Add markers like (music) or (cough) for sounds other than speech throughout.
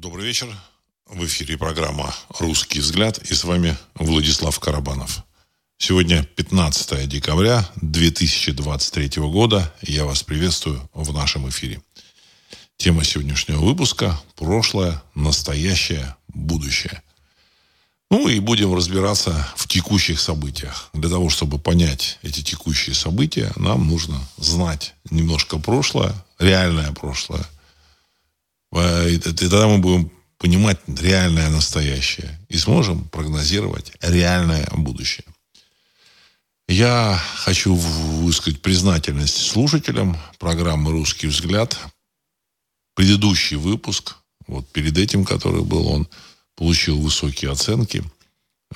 Добрый вечер. В эфире программа «Русский взгляд» и с вами Владислав Карабанов. Сегодня 15 декабря 2023 года. Я вас приветствую в нашем эфире. Тема сегодняшнего выпуска – прошлое, настоящее, будущее. Ну и будем разбираться в текущих событиях. Для того, чтобы понять эти текущие события, нам нужно знать немножко прошлое, реальное прошлое – и тогда мы будем понимать реальное настоящее и сможем прогнозировать реальное будущее. Я хочу высказать признательность слушателям программы «Русский взгляд». Предыдущий выпуск, вот перед этим, который был, он получил высокие оценки.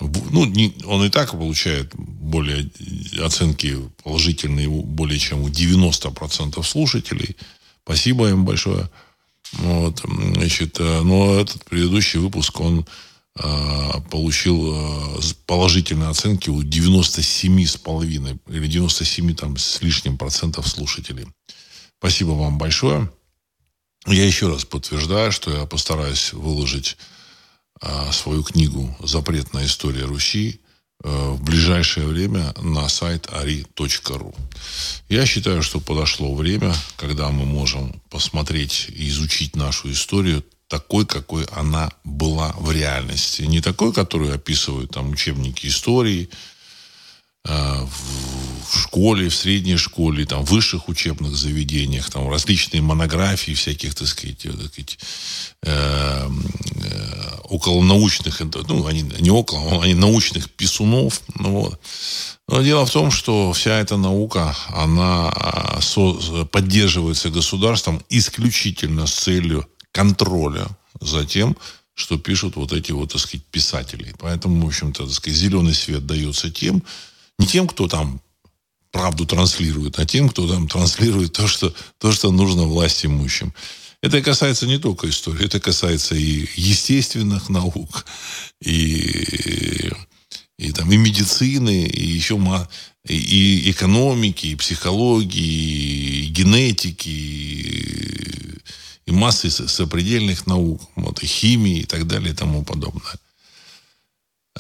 Ну, не, он и так получает более оценки положительные более чем у 90% слушателей. Спасибо им большое. Вот, значит, э, но этот предыдущий выпуск, он э, получил э, положительные оценки у 97,5 или 97 там, с лишним процентов слушателей. Спасибо вам большое. Я еще раз подтверждаю, что я постараюсь выложить свою книгу «Запретная история Руси» в ближайшее время на сайт ari.ru. Я считаю, что подошло время, когда мы можем посмотреть и изучить нашу историю такой, какой она была в реальности. Не такой, которую описывают там учебники истории, Э, в школе, в средней школе, там, в высших учебных заведениях, там, различные монографии всяких, так сказать, так сказать э, э, околонаучных, ну, они не около, они научных писунов, ну, вот. Но дело в том, что вся эта наука, она со, поддерживается государством исключительно с целью контроля за тем, что пишут вот эти вот, так сказать, писатели. Поэтому, в общем-то, так сказать, зеленый свет дается тем, не тем, кто там правду транслирует, а тем, кто там транслирует то, что, то, что нужно власть имущим. Это касается не только истории, это касается и естественных наук, и, и, там, и медицины, и еще и, и экономики, и психологии, и генетики, и, и массы сопредельных наук, вот, и химии и так далее и тому подобное.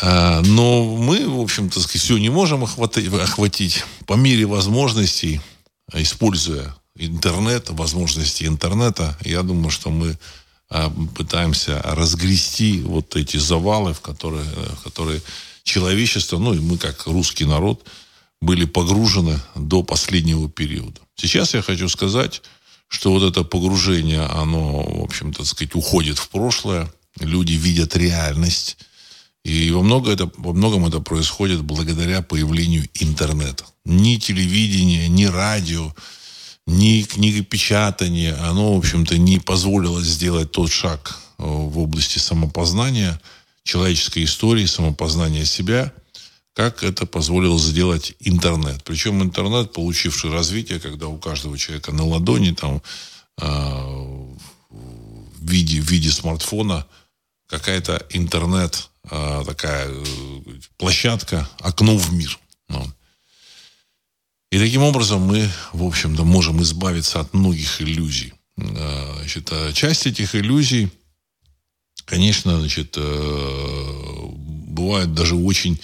А, но мы, в общем-то, все не можем охватить по мере возможностей, используя интернет, возможности интернета. Я думаю, что мы а, пытаемся разгрести вот эти завалы, в которые, в которые человечество, ну и мы как русский народ, были погружены до последнего периода. Сейчас я хочу сказать, что вот это погружение, оно, в общем-то, сказать, уходит в прошлое. Люди видят реальность и во, много это, во многом это происходит благодаря появлению интернета. Ни телевидение, ни радио, ни книгопечатание, оно, в общем-то, не позволило сделать тот шаг э, в области самопознания, человеческой истории, самопознания себя, как это позволило сделать интернет. Причем интернет, получивший развитие, когда у каждого человека на ладони, там, э, в, виде, в виде смартфона, какая-то интернет а, такая э, площадка, окно в мир. Ну. И таким образом мы, в общем-то, можем избавиться от многих иллюзий. А, значит, а часть этих иллюзий, конечно, значит, э, бывает даже очень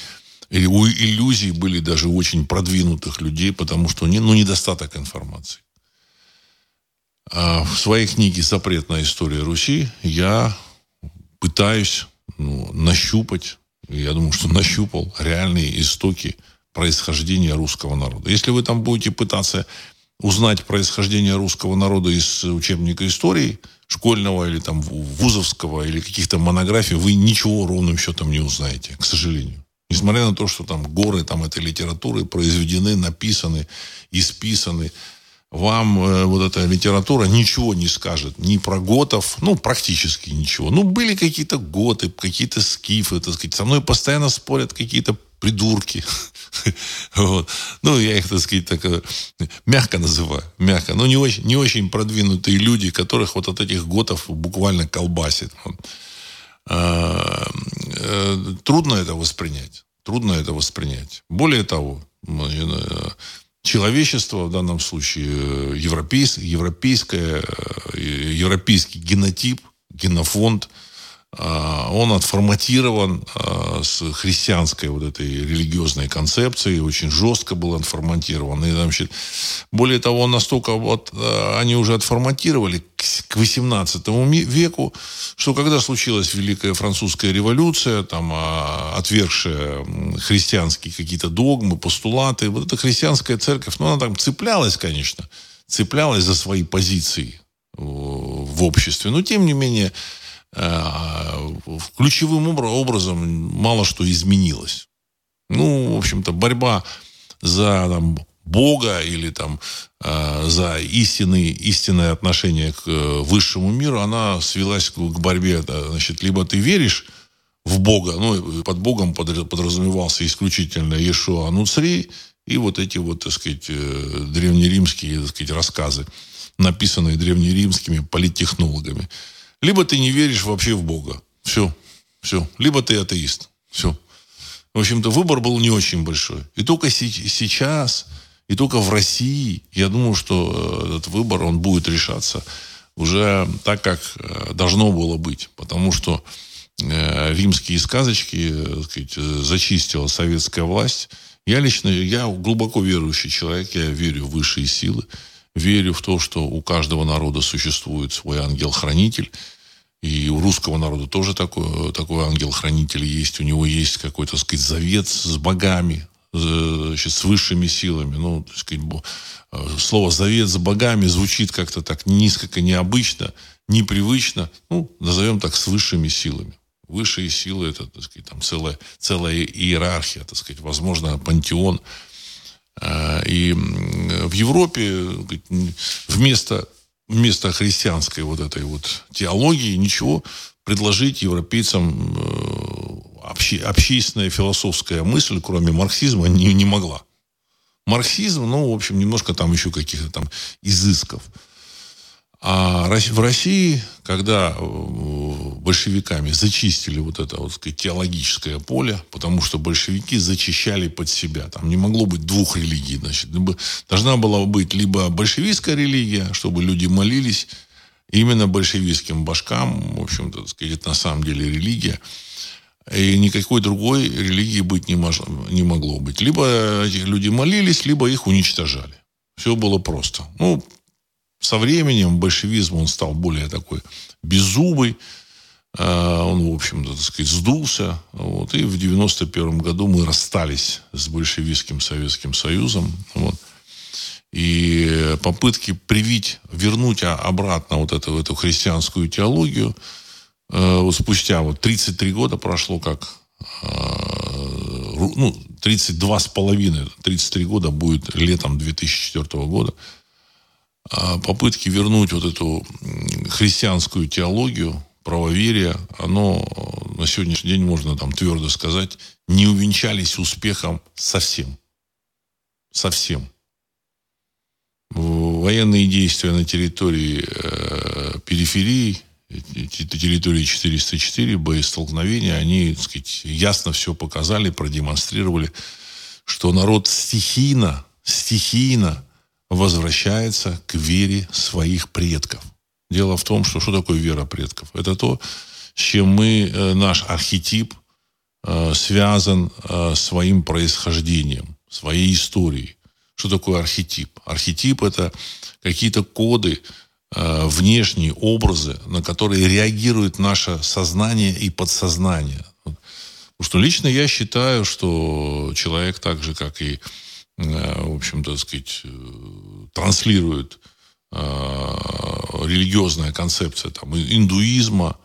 или у иллюзий были даже очень продвинутых людей, потому что ну, недостаток информации. В своей книге «Запретная история Руси» я пытаюсь ну, нащупать, я думаю, что нащупал реальные истоки происхождения русского народа. Если вы там будете пытаться узнать происхождение русского народа из учебника истории школьного или там вузовского или каких-то монографий, вы ничего ровным счетом не узнаете, к сожалению. Несмотря на то, что там горы там этой литературы произведены, написаны, исписаны, вам э, вот эта литература ничего не скажет. Ни про готов, ну, практически ничего. Ну, были какие-то готы, какие-то скифы, так сказать. Со мной постоянно спорят какие-то придурки. (laughs) вот. Ну, я их, так сказать, так, э, мягко называю. Мягко. Но не очень, не очень продвинутые люди, которых вот от этих готов буквально колбасит. Вот. А, э, трудно это воспринять. Трудно это воспринять. Более того, человечество, в данном случае европейс, европейское, э, европейский генотип, генофонд, он отформатирован а, с христианской вот этой религиозной концепцией, очень жестко был отформатирован. И, значит, более того, он настолько вот, а, они уже отформатировали к 18 веку, что когда случилась Великая Французская революция, там, отвергшая христианские какие-то догмы, постулаты, вот эта христианская церковь, ну, она там цеплялась, конечно, цеплялась за свои позиции в обществе, но, тем не менее, ключевым образом мало что изменилось. Ну, в общем-то, борьба за там, Бога или там э, за истинные, истинное отношение к э, высшему миру, она свелась к, к борьбе. Значит, либо ты веришь в Бога, ну, под Богом подразумевался исключительно Иешуа Нуцри и вот эти вот, так сказать, древнеримские, так сказать, рассказы, написанные древнеримскими политтехнологами. Либо ты не веришь вообще в Бога. Все. Все. Либо ты атеист. Все. В общем-то, выбор был не очень большой. И только сейчас, и только в России, я думаю, что э, этот выбор, он будет решаться уже так, как э, должно было быть. Потому что э, римские сказочки сказать, зачистила советская власть. Я лично, я глубоко верующий человек, я верю в высшие силы верю в то, что у каждого народа существует свой ангел-хранитель. И у русского народа тоже такой, такой ангел-хранитель есть. У него есть какой-то, так сказать, завет с богами, значит, с высшими силами. Ну, так сказать, э, слово «завет с богами» звучит как-то так низко, необычно, непривычно. Ну, назовем так, с высшими силами. Высшие силы – это, так сказать, там целая, целая иерархия, так сказать, возможно, пантеон – и в Европе вместо, вместо христианской вот этой вот теологии ничего предложить европейцам э, обще, общественная философская мысль, кроме марксизма, не, не могла. Марксизм, ну, в общем, немножко там еще каких-то там изысков. А в России, когда э, большевиками зачистили вот это вот сказать, теологическое поле, потому что большевики зачищали под себя. Там не могло быть двух религий. Значит, должна была быть либо большевистская религия, чтобы люди молились именно большевистским башкам. В общем-то, сказать, это на самом деле религия. И никакой другой религии быть не, могло, не могло быть. Либо эти люди молились, либо их уничтожали. Все было просто. Ну, со временем большевизм он стал более такой беззубый. А, он, в общем-то, так сказать, сдулся. Вот. И в 91 году мы расстались с большевистским Советским Союзом. Вот. И попытки привить, вернуть обратно вот эту, эту христианскую теологию, э, вот спустя вот 33 года прошло, как э, ну, 32 с половиной, 33 года будет летом 2004 года, попытки вернуть вот эту христианскую теологию, правоверие, оно на сегодняшний день, можно там твердо сказать, не увенчались успехом совсем. Совсем. Военные действия на территории э, периферии, территории 404, боестолкновения, они, так сказать, ясно все показали, продемонстрировали, что народ стихийно, стихийно возвращается к вере своих предков. Дело в том, что что такое вера предков? Это то, с чем мы, э, наш архетип э, связан э, своим происхождением, своей историей. Что такое архетип? Архетип – это какие-то коды, внешние образы, на которые реагирует наше сознание и подсознание. Потому что лично я считаю, что человек так же, как и в общем-то, сказать, транслирует э, религиозная концепция там, индуизма,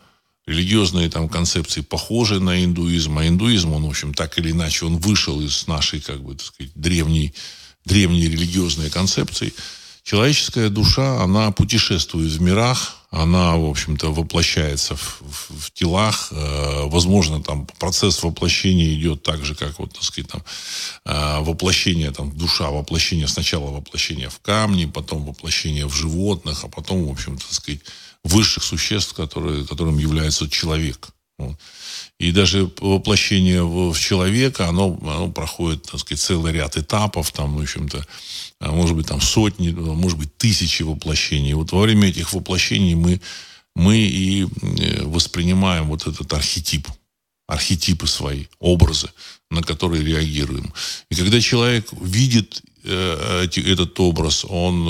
религиозные там концепции похожие на индуизм, а индуизм, он, в общем, так или иначе, он вышел из нашей, как бы, так сказать, древней, древней религиозной концепции. Человеческая душа, она путешествует в мирах, она, в общем-то, воплощается в, в, в телах. Э, возможно, там процесс воплощения идет так же, как вот, так сказать, там, э, воплощение, там, душа, воплощение, сначала воплощение в камне, потом воплощение в животных, а потом, в общем-то, так сказать, высших существ, которые, которым является человек. Вот. И даже воплощение в, человека, оно, оно проходит, так сказать, целый ряд этапов, там, в общем-то, а может быть, там сотни, может быть, тысячи воплощений. Вот во время этих воплощений мы мы и воспринимаем вот этот архетип, архетипы свои, образы, на которые реагируем. И когда человек видит этот образ, он,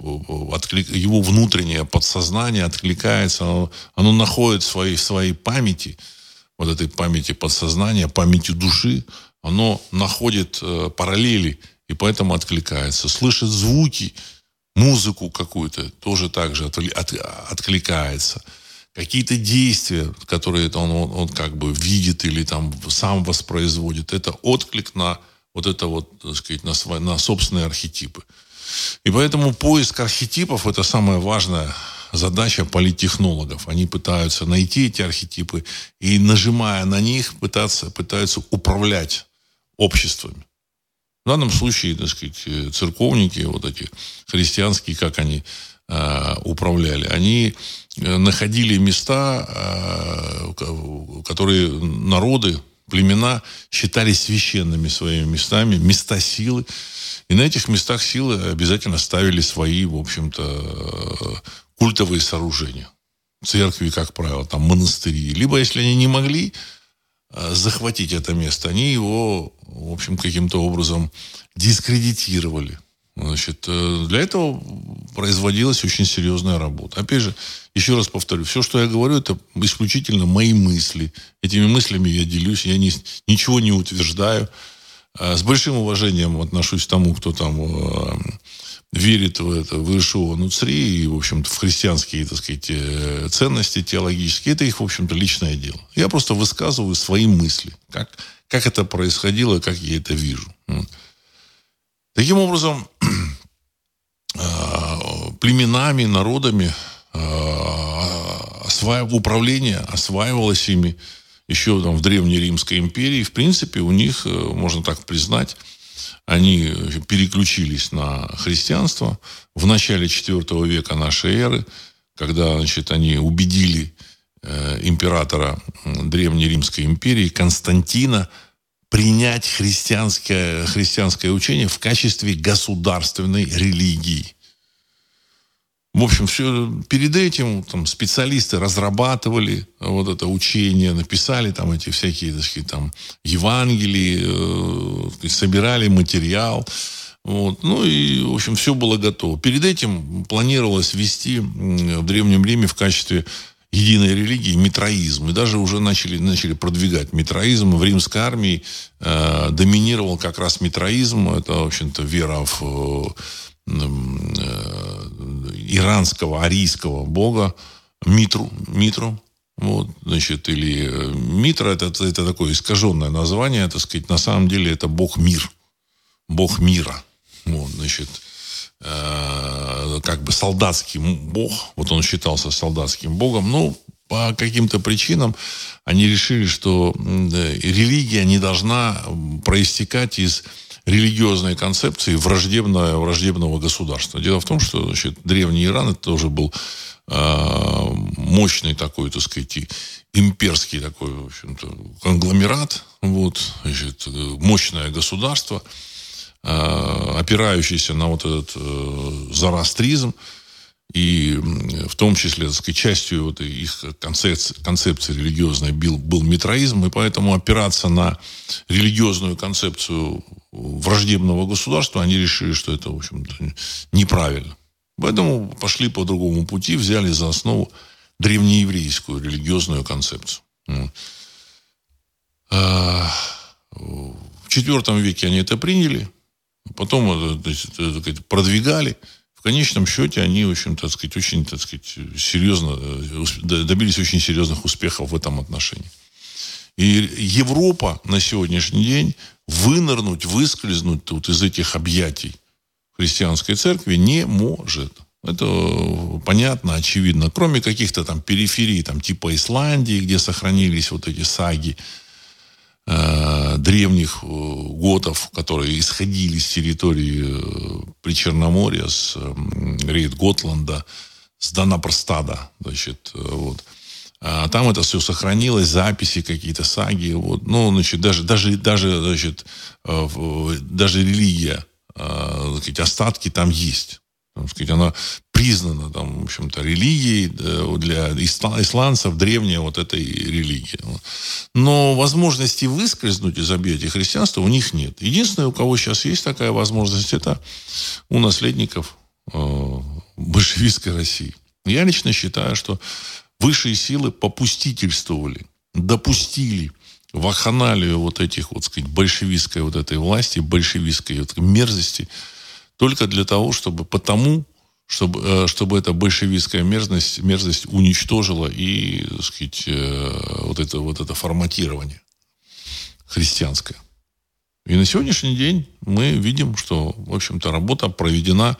его внутреннее подсознание откликается, оно, оно находит в своей, в своей памяти, вот этой памяти подсознания, памяти души, оно находит параллели и поэтому откликается. Слышит звуки, музыку какую-то, тоже так же от, от, откликается. Какие-то действия, которые он, он, он как бы видит или там сам воспроизводит, это отклик на вот это вот, так сказать, на, свои, на собственные архетипы. И поэтому поиск архетипов – это самая важная задача политтехнологов. Они пытаются найти эти архетипы и, нажимая на них, пытаться, пытаются управлять обществами. В данном случае, так сказать, э, церковники, вот эти христианские, как они э, управляли, они э, находили места, э, которые народы, племена считали священными своими местами, места силы. И на этих местах силы обязательно ставили свои, в общем-то, культовые сооружения. Церкви, как правило, там монастыри. Либо, если они не могли, Э, захватить это место, они его, в общем, каким-то образом дискредитировали. Значит, э, для этого производилась очень серьезная работа. Опять же, еще раз повторю, все, что я говорю, это исключительно мои мысли. Этими мыслями я делюсь, я не, ничего не утверждаю. Э, с большим уважением отношусь к тому, кто там верит в это, в Ишуа Нуцри и, в общем-то, в христианские, так сказать, э, ценности теологические, это их, в общем-то, личное дело. Я просто высказываю свои мысли, как, как это происходило, как я это вижу. Таким образом, (clears throat) а, племенами, народами а, управление осваивалось ими еще там, в Древней Римской империи. В принципе, у них, э, можно так признать, они переключились на христианство в начале IV века нашей эры, когда значит, они убедили э, императора Древней Римской империи Константина принять христианское, христианское учение в качестве государственной религии. В общем, все перед этим там, специалисты разрабатывали вот это учение, написали там эти всякие, так сказать, там, Евангелии, э, собирали материал. Вот. Ну и, в общем, все было готово. Перед этим планировалось ввести в Древнем Риме в качестве единой религии митроизм. И даже уже начали, начали продвигать митроизм. В римской армии э, доминировал как раз митроизм. Это, в общем-то, вера в э, иранского, арийского бога Митру, Митру, вот, значит, или э, Митра это, это такое искаженное название, так сказать, на самом деле это бог мир, бог мира, вот, значит, э, как бы солдатский бог, вот он считался солдатским богом, ну, по каким-то причинам они решили, что религия не должна проистекать из религиозной концепции враждебного, враждебного государства. Дело в том, что значит, древний Иран это тоже был э, мощный такой, так сказать, имперский такой, в общем-то, конгломерат, вот, значит, мощное государство, э, опирающееся на вот этот э, зарастризм, и в том числе, так сказать, частью вот их концепции, концепции религиозной был, был митроизм, и поэтому опираться на религиозную концепцию враждебного государства, они решили, что это, в общем-то, неправильно. Поэтому пошли по другому пути, взяли за основу древнееврейскую религиозную концепцию. А, в IV веке они это приняли, потом это, продвигали. Конечном счете они, в общем, так сказать, очень, так сказать, серьезно, э, добились очень серьезных успехов в этом отношении. И Европа на сегодняшний день вынырнуть, выскользнуть тут из этих объятий христианской церкви не может. Это понятно, очевидно. Кроме каких-то там периферий, там типа Исландии, где сохранились вот эти саги э, древних э, готов, которые исходили с территории э, Причерноморья, с э, Рейд Готланда, с Данапростада, значит, э, вот. А, там это все сохранилось, записи какие-то, саги. Вот. Ну, значит, даже, даже, даже, значит, э, даже религия, э, сказать, остатки там есть. Сказать, она признана там, в общем-то, религией для исландцев, древняя вот этой религии. Но возможности выскользнуть из объятий христианства у них нет. Единственное, у кого сейчас есть такая возможность, это у наследников э, большевистской России. Я лично считаю, что высшие силы попустительствовали, допустили ваханалию вот этих, вот сказать, большевистской вот этой власти, большевистской вот мерзости, только для того, чтобы потому, чтобы, э, чтобы эта большевистская мерзость, мерзость уничтожила и, так сказать, э, вот это, вот это форматирование христианское. И на сегодняшний день мы видим, что, в общем-то, работа проведена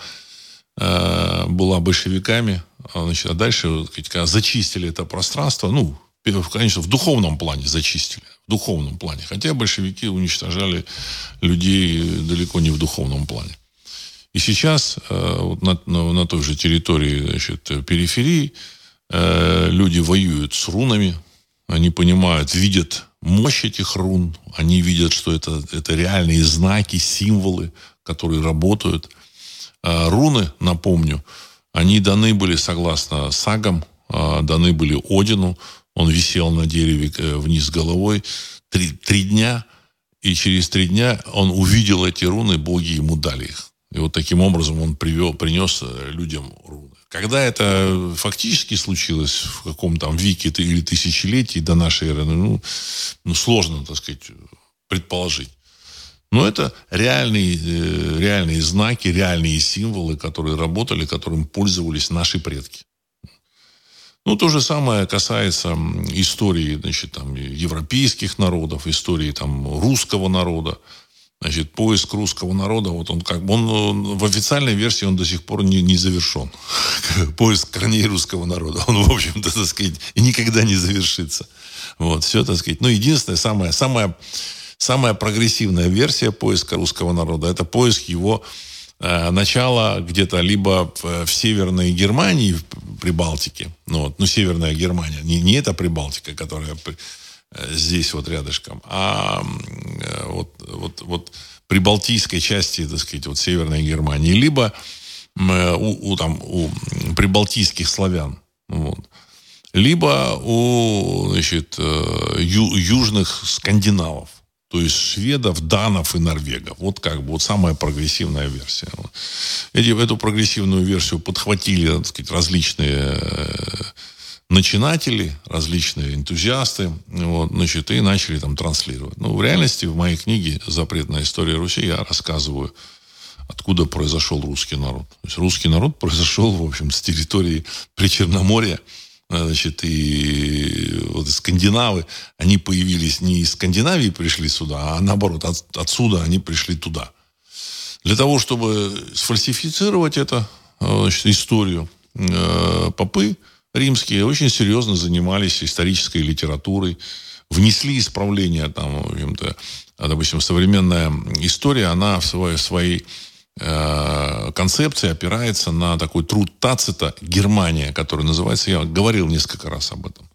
э, была большевиками, а, значит, а дальше, сказать, когда зачистили это пространство, ну, конечно, в духовном плане зачистили, в духовном плане. Хотя большевики уничтожали людей далеко не в духовном плане. И сейчас э, вот на, на, той же территории значит, периферии э, люди воюют с рунами, они понимают, видят мощь этих рун, они видят, что это, это реальные знаки, символы, которые работают. Э, руны, напомню, они даны были согласно сагам, даны были Одину, он висел на дереве вниз головой три, три дня, и через три дня он увидел эти руны, боги ему дали их. И вот таким образом он привел, принес э, людям руны. Когда это фактически случилось, в каком там веке или тысячелетии до нашей эры, ну, ну сложно, так сказать, предположить. Но это реальные, э, реальные знаки, реальные символы, которые работали, которым пользовались наши предки. Ну, то же самое касается истории значит, там, европейских народов, истории там, русского народа. Значит, поиск русского народа, вот он как бы, он, он в официальной версии он до сих пор не, не завершен. (laughs) Поиск корней русского народа, он, в общем-то, так сказать, никогда не завершится. Вот, все, так сказать. Ну, единственная, самая, самая, самая прогрессивная версия поиска русского народа, это поиск его э, начала где-то либо в, в Северной Германии, в Прибалтике, ну, вот, ну, Северная Германия, не, не эта Прибалтика, которая здесь вот рядышком, а э, вот, вот, вот при Балтийской части, так сказать, вот Северной Германии, либо э, у, у, там, у прибалтийских славян, вот, либо у значит, ю, южных скандинавов, то есть шведов, данов и норвегов. Вот как бы вот самая прогрессивная версия. Эти, эту прогрессивную версию подхватили, так сказать, различные начинатели, различные энтузиасты, вот, значит, и начали там транслировать. Ну, в реальности в моей книге «Запретная история Руси» я рассказываю, откуда произошел русский народ. То есть русский народ (laughs) произошел, в общем, с территории Причерноморья, значит, и вот скандинавы, они появились не из Скандинавии пришли сюда, а наоборот, от, отсюда они пришли туда. Для того, чтобы сфальсифицировать это, значит, историю, э, попы римские очень серьезно занимались исторической литературой, внесли исправления там, в общем-то, допустим, современная история, она в своей, в своей э, концепции опирается на такой труд Тацита «Германия», который называется, я говорил несколько раз об этом.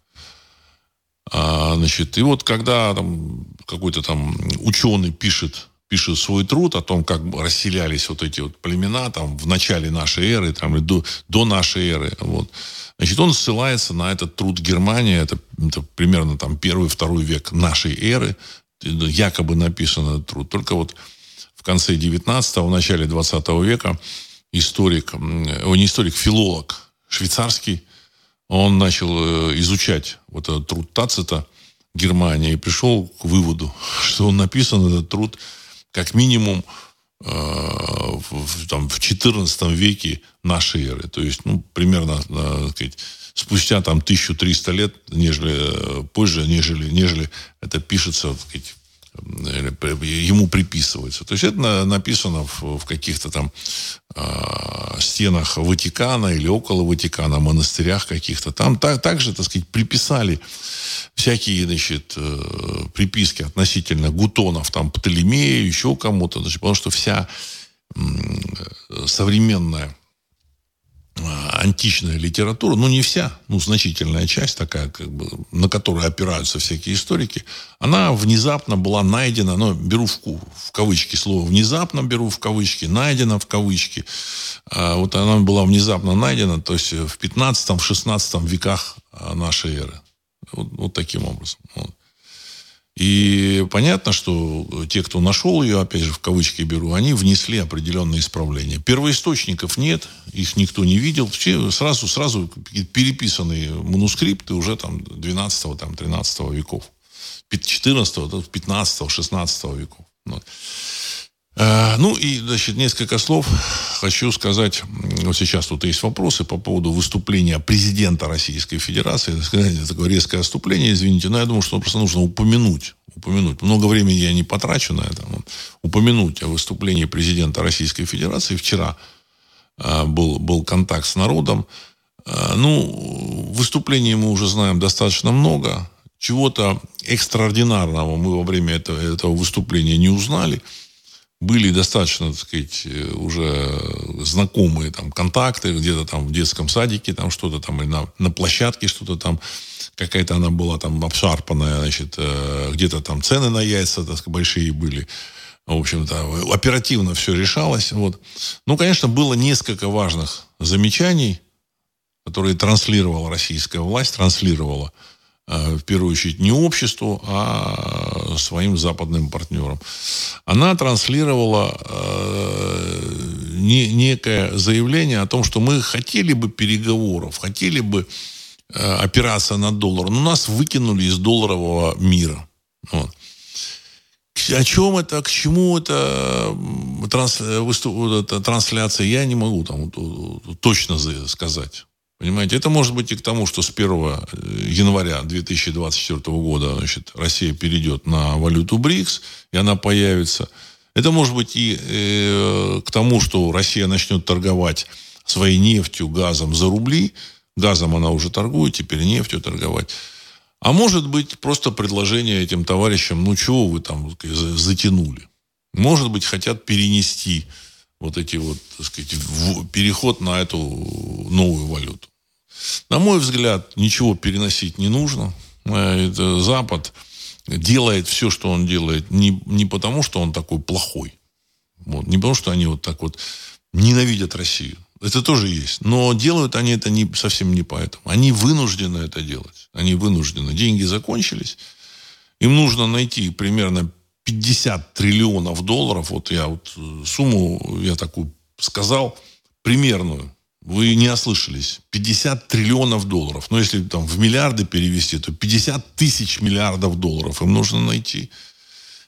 А, значит, и вот когда там, какой-то там ученый пишет пишет свой труд о том, как расселялись вот эти вот племена там в начале нашей эры, там, до, до нашей эры. Вот. Значит, он ссылается на этот труд Германии, это, это примерно там первый-второй век нашей эры, якобы написан этот труд. Только вот в конце 19-го, в начале 20 века историк, о, не историк, филолог швейцарский, он начал э, изучать вот этот труд Тацита Германия и пришел к выводу, (laughs) что он написан, этот труд, как минимум в, там, в 14 веке нашей эры. То есть, ну, примерно, э, сказать, спустя там 1300 лет, нежели э, позже, нежели, нежели это пишется, сказать, ему приписывается. То есть это написано в, в каких-то там э, стенах Ватикана или около Ватикана, монастырях каких-то. Там так, также, так сказать, приписали всякие, значит, э, приписки относительно гутонов, там, Птолемея, еще кому-то, значит, потому что вся э, современная античная литература, ну не вся, ну значительная часть такая, как бы, на которую опираются всякие историки, она внезапно была найдена, ну беру в, в кавычки слово внезапно беру в кавычки, найдена в кавычки, а вот она была внезапно найдена, то есть в 15-16 веках а, нашей эры. Вот, вот таким образом. Вот. И понятно, что те, кто нашел ее, опять же, в кавычки беру, они внесли определенные исправления. Первоисточников нет, их никто не видел. Все сразу, сразу переписанные манускрипты уже там 12 там, 13 веков. 14 15 16 веков. Вот. Э, ну и, значит, несколько слов хочу сказать. Вот сейчас тут есть вопросы по поводу выступления президента Российской Федерации. Это такое резкое отступление, извините, но я думаю, что просто нужно упомянуть. Упомянуть. Много времени я не потрачу на это. Упомянуть о выступлении президента Российской Федерации. Вчера э, был, был контакт с народом. Э, ну, выступлений мы уже знаем достаточно много. Чего-то экстраординарного мы во время этого, этого выступления не узнали были достаточно, так сказать, уже знакомые там контакты, где-то там в детском садике там что-то там, или на, на площадке что-то там, какая-то она была там обшарпанная, значит, э, где-то там цены на яйца так, большие были. В общем-то, оперативно все решалось. Вот. Ну, конечно, было несколько важных замечаний, которые транслировала российская власть, транслировала Э, в первую очередь, не обществу, а своим западным партнерам. Она транслировала э, не, некое заявление о том, что мы хотели бы переговоров, хотели бы э, операция на доллар, но нас выкинули из долларового мира. Вот. О чем это, к чему это, трансляция, я не могу там точно сказать. Понимаете, это может быть и к тому, что с 1 э, января 2024 года значит, Россия перейдет на валюту БРИКС, и она появится. Это может быть и э, к тому, что Россия начнет торговать своей нефтью, газом за рубли. Газом она уже торгует, теперь нефтью торговать. А может быть просто предложение этим товарищам, ну чего вы там затянули. Может быть, хотят перенести вот эти вот, так сказать, переход на эту новую валюту. На мой взгляд, ничего переносить не нужно. Э, это Запад делает все, что он делает, не, не потому, что он такой плохой. Вот, не потому, что они вот так вот ненавидят Россию. Это тоже есть. Но делают они это не, совсем не поэтому. Они вынуждены это делать. Они вынуждены. Деньги закончились. Им нужно найти примерно 50 триллионов долларов. Вот я вот э, сумму, я такую сказал, примерную. Вы не ослышались. 50 триллионов долларов. Но если там в миллиарды перевести, то 50 тысяч миллиардов долларов им нужно найти.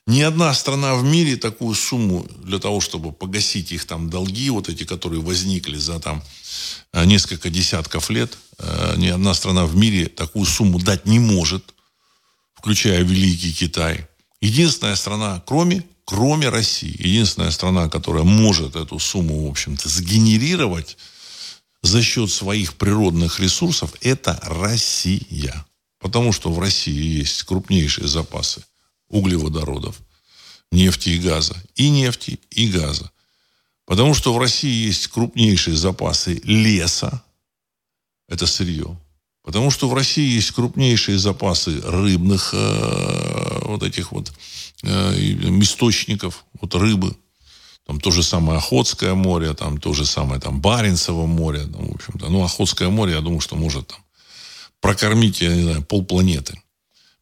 Ни одна страна в мире такую сумму для того, чтобы погасить их там долги, вот эти, которые возникли за там э, несколько десятков лет, э, ни одна страна в мире такую сумму дать не может, включая Великий Китай. Единственная страна, кроме, кроме России, единственная страна, которая может эту сумму, в общем-то, сгенерировать, за счет своих природных ресурсов, это Россия. Потому что в России есть крупнейшие запасы углеводородов, нефти и газа. И нефти, и газа. Потому что в России есть крупнейшие запасы леса. Это сырье. Потому что в России есть крупнейшие запасы рыбных э, вот этих вот э, источников, вот рыбы, там то же самое Охотское море, там то же самое там Баренцево море, ну, в общем-то. Ну, Охотское море, я думаю, что может там прокормить, я не знаю, полпланеты.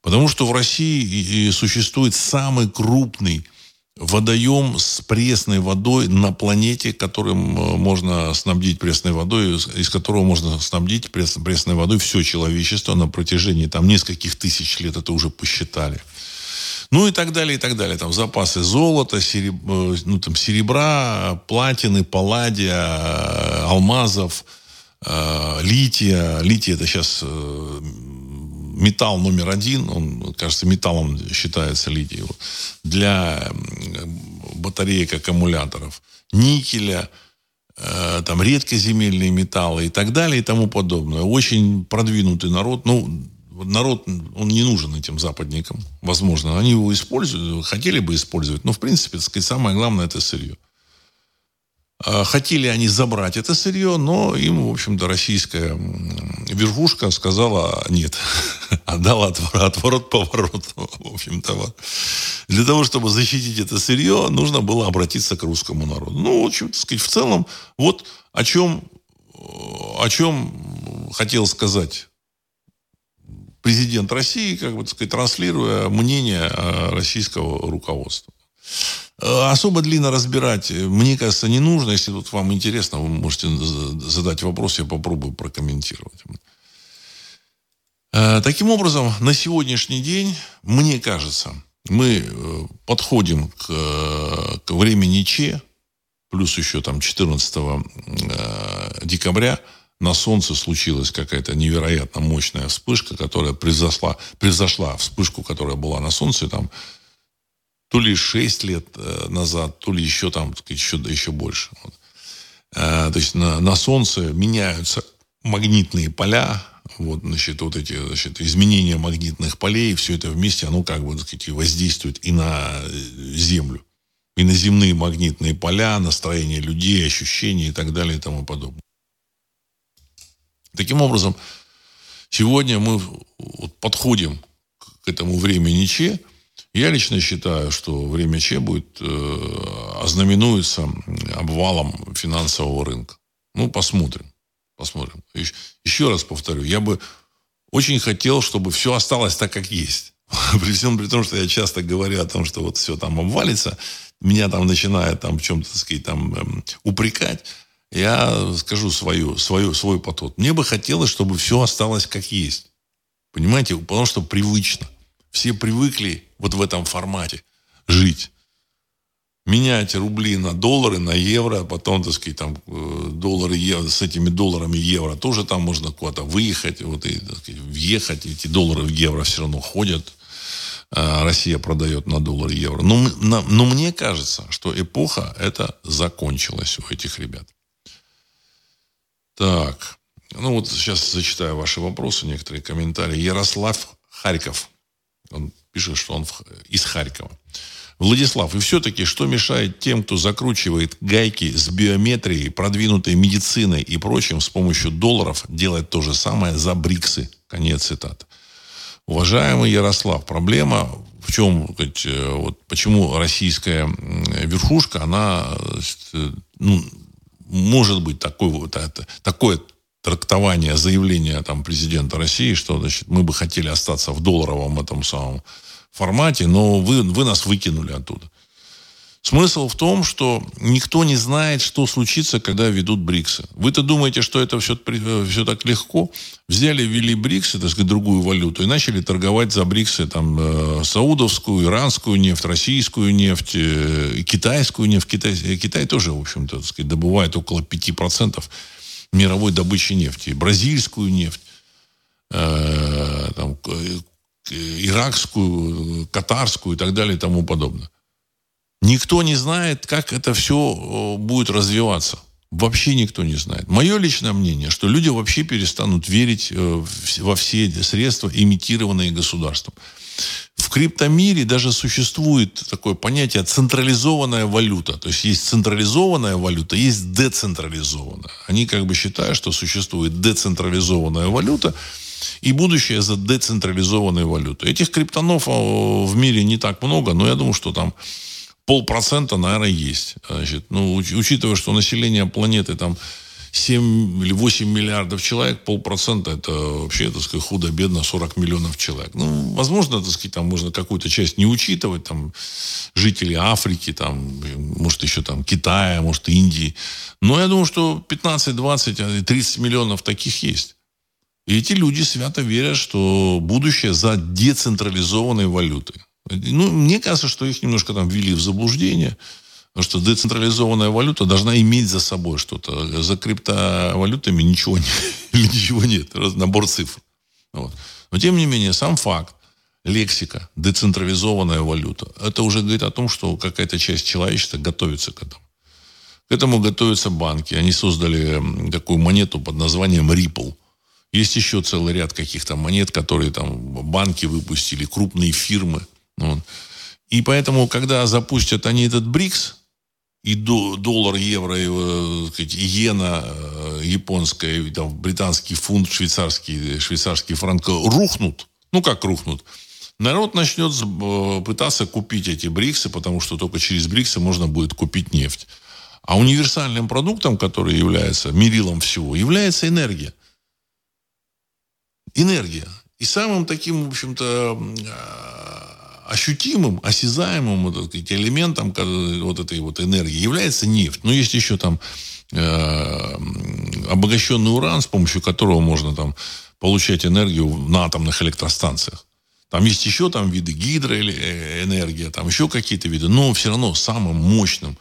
Потому что в России существует самый крупный водоем с пресной водой на планете, которым э, можно снабдить пресной водой, из которого можно снабдить пресной водой все человечество на протяжении там нескольких тысяч лет, это уже посчитали. Ну и так далее, и так далее. Там запасы золота, сереб... Э, ну, там, серебра, платины, палладия, э, алмазов, э, лития. Литий это сейчас э, металл номер один. Он, кажется, металлом считается литий. Для батареек, аккумуляторов. Никеля, э, там редкоземельные металлы и так далее и тому подобное. Очень продвинутый народ. Ну, народ, он не нужен этим западникам, возможно. Они его используют, хотели бы использовать, но, в принципе, так сказать, самое главное – это сырье. А, хотели они забрать это сырье, но им, в общем-то, российская верхушка сказала нет. (laughs) Отдала отворот-поворот, в общем-то. Для того, чтобы защитить это сырье, нужно было обратиться к русскому народу. Ну, в общем, сказать, в целом, вот о чем, о чем хотел сказать президент России, как бы, так сказать, транслируя мнение российского руководства. Э, особо длинно разбирать, э, мне кажется, не нужно. Если тут вам интересно, вы можете задать вопрос, я попробую прокомментировать. Э, таким образом, на сегодняшний день, мне кажется, мы подходим к, к времени Че, плюс еще там 14 декабря, на Солнце случилась какая-то невероятно мощная вспышка, которая превзошла, превзошла вспышку, которая была на Солнце, там то ли 6 лет э, назад, то ли еще там, еще, еще больше. Вот. Э, то есть на, на Солнце меняются магнитные поля, вот, значит, вот эти, значит, изменения магнитных полей, все это вместе, оно как бы, так сказать, воздействует и на э, Землю, и на земные магнитные поля, настроение людей, ощущения и так далее и тому подобное. Таким образом, сегодня мы подходим к этому времени Че, я лично считаю, что время Че будет э, ознаменуется обвалом финансового рынка. Ну, посмотрим. Посмотрим. Еще, еще раз повторю, я бы очень хотел, чтобы все осталось так, как есть. (laughs) При всем при том, что я часто говорю о том, что вот все там обвалится, меня там начинают там в чем-то, так сказать, там эм, упрекать, я скажу свою, свою, свой подход. Мне бы хотелось, чтобы все осталось как есть. Понимаете? Потому что привычно. Все привыкли вот в этом формате жить. Менять рубли на доллары, на евро, потом, так сказать, там, э, доллары, евро, с этими долларами евро тоже там можно куда-то выехать, вот, и, так сказать, въехать, эти доллары в евро все равно ходят. А Россия продает на доллар евро. Но, но мне кажется, что эпоха эта закончилась у этих ребят. Так, ну вот сейчас зачитаю ваши вопросы, некоторые комментарии. Ярослав Харьков. Он пишет, что он из Харькова. Владислав, и все-таки что мешает тем, кто закручивает гайки с биометрией, продвинутой медициной и прочим с помощью долларов, делать то же самое за БРИКСы? Конец цитаты. Уважаемый Ярослав, проблема в чем, вот, почему российская верхушка, она ну, может быть такой, вот, это, такое трактование заявления там, президента России, что значит, мы бы хотели остаться в долларовом этом самом формате, но вы, вы нас выкинули оттуда. Смысл в том, что никто не знает, что случится, когда ведут БРИКСы. Вы-то думаете, что это все, все так легко? Взяли, ввели БРИКСы, так сказать, другую валюту, и начали торговать за БРИКСы там, э, саудовскую, иранскую нефть, российскую нефть, э, китайскую нефть. Китай, Китай тоже, в общем-то, так сказать, добывает около 5% мировой добычи нефти. Бразильскую нефть, э, там, иракскую, катарскую и так далее и тому подобное. Никто не знает, как это все будет развиваться. Вообще никто не знает. Мое личное мнение, что люди вообще перестанут верить э, во все средства, имитированные государством. В криптомире даже существует такое понятие централизованная валюта. То есть есть централизованная валюта, есть децентрализованная. Они как бы считают, что существует децентрализованная валюта, и будущее за децентрализованной валютой. Этих криптонов э, в мире не так много, но я думаю, что там полпроцента, наверное, есть. Значит, ну, учитывая, что население планеты там 7 или 8 миллиардов человек, полпроцента это вообще, так сказать, худо-бедно 40 миллионов человек. Ну, возможно, так сказать, там можно какую-то часть не учитывать, там, жители Африки, там, может, еще там Китая, может, Индии. Но я думаю, что 15, 20, 30 миллионов таких есть. И эти люди свято верят, что будущее за децентрализованной валютой. Ну, мне кажется, что их немножко там ввели в заблуждение, что децентрализованная валюта должна иметь за собой что-то. За криптовалютами ничего, не, (laughs) ничего нет, набор цифр. Вот. Но, тем не менее, сам факт, лексика, децентрализованная валюта, это уже говорит о том, что какая-то часть человечества готовится к этому. К этому готовятся банки. Они создали такую монету под названием Ripple. Есть еще целый ряд каких-то монет, которые там банки выпустили, крупные фирмы. Вот. И поэтому, когда запустят они этот БРИКС, и доллар, евро, и, э, сказать, иена японская, и, там, британский фунт, швейцарский, швейцарский франк рухнут, ну как рухнут, народ начнет пытаться купить эти бриксы, потому что только через бриксы можно будет купить нефть. А универсальным продуктом, который является мерилом всего, является энергия. Энергия. И самым таким, в общем-то, а, ощутимым, осязаемым вот, сказать, элементом вот этой вот энергии является нефть. Но есть еще там э, обогащенный уран, с помощью которого можно там получать энергию на атомных электростанциях. Там есть еще там виды гидроэнергия, там еще какие-то виды. Но все равно самым мощным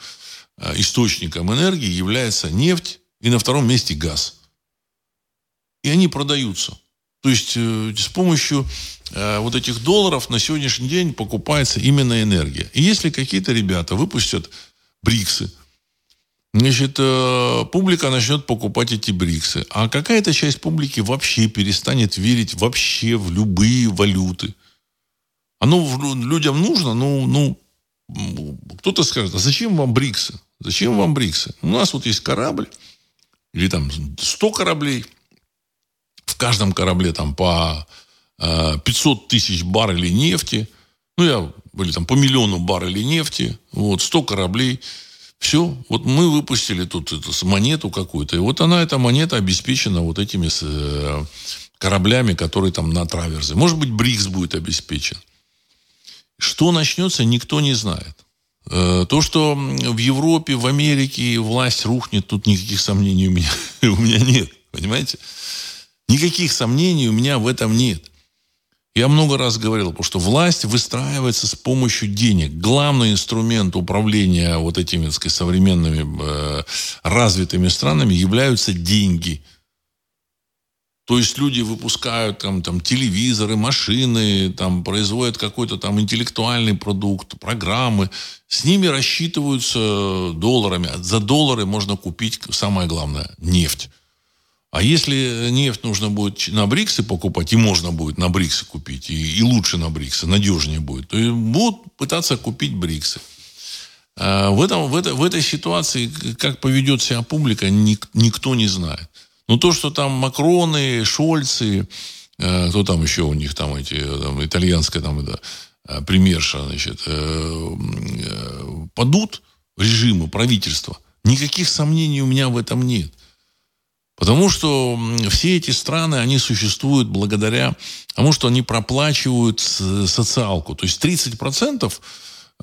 Э, источником энергии является нефть и на втором месте газ. И они продаются. То есть э, с помощью э, вот этих долларов на сегодняшний день покупается именно энергия. И если какие-то ребята выпустят бриксы, значит, публика начнет покупать эти бриксы. А какая-то часть публики вообще перестанет верить вообще в любые валюты. Оно людям нужно, ну, ну, кто-то скажет, а зачем вам бриксы? Зачем вам бриксы? У нас вот есть корабль, или там 100 кораблей. В каждом корабле там по 500 э, тысяч баррелей нефти. Ну, я, или там по миллиону баррелей нефти. Вот, 100 кораблей. Все, вот мы выпустили тут эту монету какую-то. И вот она, эта монета обеспечена вот этими э, кораблями, которые там на траверзе. Может быть, БРИКС будет обеспечен. Что начнется, никто не знает. Э, то, что в Европе, в Америке власть рухнет, тут никаких сомнений у меня, (laughs) у меня нет. Понимаете? Никаких сомнений у меня в этом нет. Я много раз говорил, что власть выстраивается с помощью денег. Главный инструмент управления вот этими так сказать, современными э, развитыми странами являются деньги – то есть люди выпускают там, там телевизоры, машины, там производят какой-то там интеллектуальный продукт, программы. С ними рассчитываются долларами. За доллары можно купить, самое главное, нефть. А если нефть нужно будет на Бриксы покупать, и можно будет на Бриксы купить, и, и лучше на Бриксы, надежнее будет, то будут пытаться купить Бриксы. А в, этом, в, это, в этой ситуации, как поведет себя публика, ник, никто не знает. Но то, что там Макроны, Шольцы, э, кто там еще у них там эти, там, итальянская там это, э, премьерша, значит, э, э, падут режимы, правительства, никаких сомнений у меня в этом нет. Потому что все эти страны, они существуют благодаря тому, что они проплачивают социалку. То есть 30%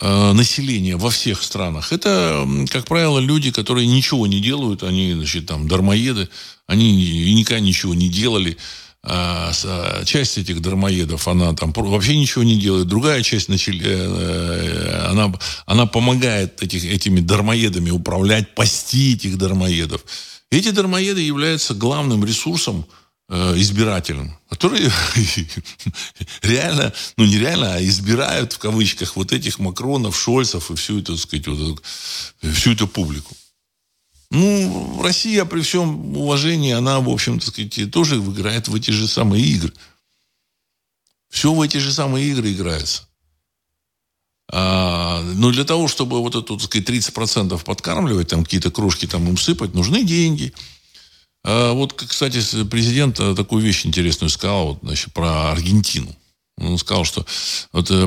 Э, населения во всех странах, это, как правило, люди, которые ничего не делают, они, значит, там, дармоеды, они никогда ничего не делали. А, а часть этих дармоедов, она там вообще ничего не делает. Другая часть, начали, э, э, она, она помогает этих, этими дармоедами управлять, пасти этих дармоедов. Эти дармоеды являются главным ресурсом Э, избирателям, которые (laughs) реально, ну не реально, а избирают в кавычках вот этих Макронов, Шольцев и всю эту, так сказать, вот, всю эту публику. Ну, Россия при всем уважении, она, в общем, так сказать, тоже играет в эти же самые игры. Все в эти же самые игры играется. А, но для того, чтобы вот эту, так сказать, 30% подкармливать, там какие-то крошки там им сыпать, нужны деньги – а вот, кстати, президент э, такую вещь интересную сказал вот, значит, про Аргентину. Он сказал, что вот, э,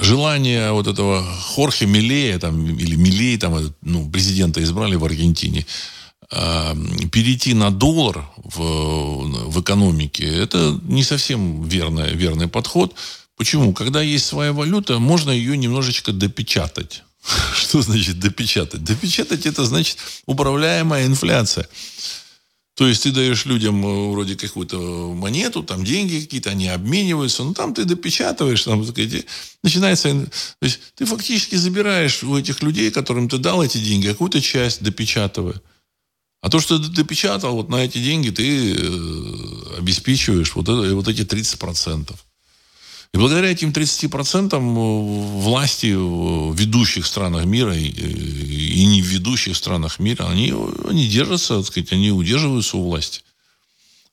желание вот этого Хорхе Милея, там, или Милей, там, э, ну, президента избрали в Аргентине, э, перейти на доллар в, в экономике, это не совсем верный, верный подход. Почему? Когда есть своя валюта, можно ее немножечко допечатать. (laughs) Что значит допечатать? Допечатать это значит управляемая инфляция. То есть ты даешь людям э, вроде какую-то монету, там деньги какие-то, они обмениваются, но там ты допечатываешь, там начинается, то есть ты фактически забираешь у этих людей, которым ты дал эти деньги, какую-то часть допечатывая. А то, что ты допечатал, вот на эти деньги ты э, обеспечиваешь вот, это, вот эти 30%. И благодаря этим 30% э, власти в ведущих странах мира и не в ведущих странах мира, они, они держатся, так сказать, они удерживаются у власти.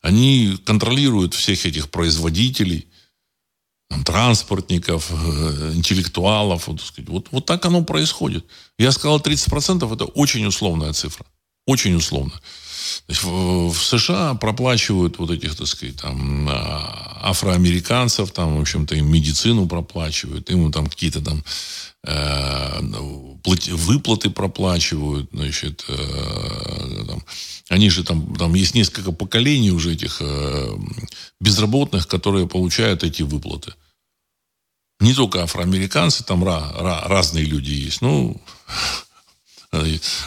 Они контролируют всех этих производителей. транспортников, э, интеллектуалов. Вот, сказать. Вот, вот так оно происходит. Я сказал 30% это очень условная цифра. Очень условно. В, США проплачивают вот этих, так сказать, там, а, афроамериканцев, там, в общем-то, им медицину проплачивают, им там какие-то там э, выплаты проплачивают, значит, э, там, они же там, там есть несколько поколений уже этих э, безработных, которые получают эти выплаты. Не только афроамериканцы, там ра, ра, разные люди есть. Ну,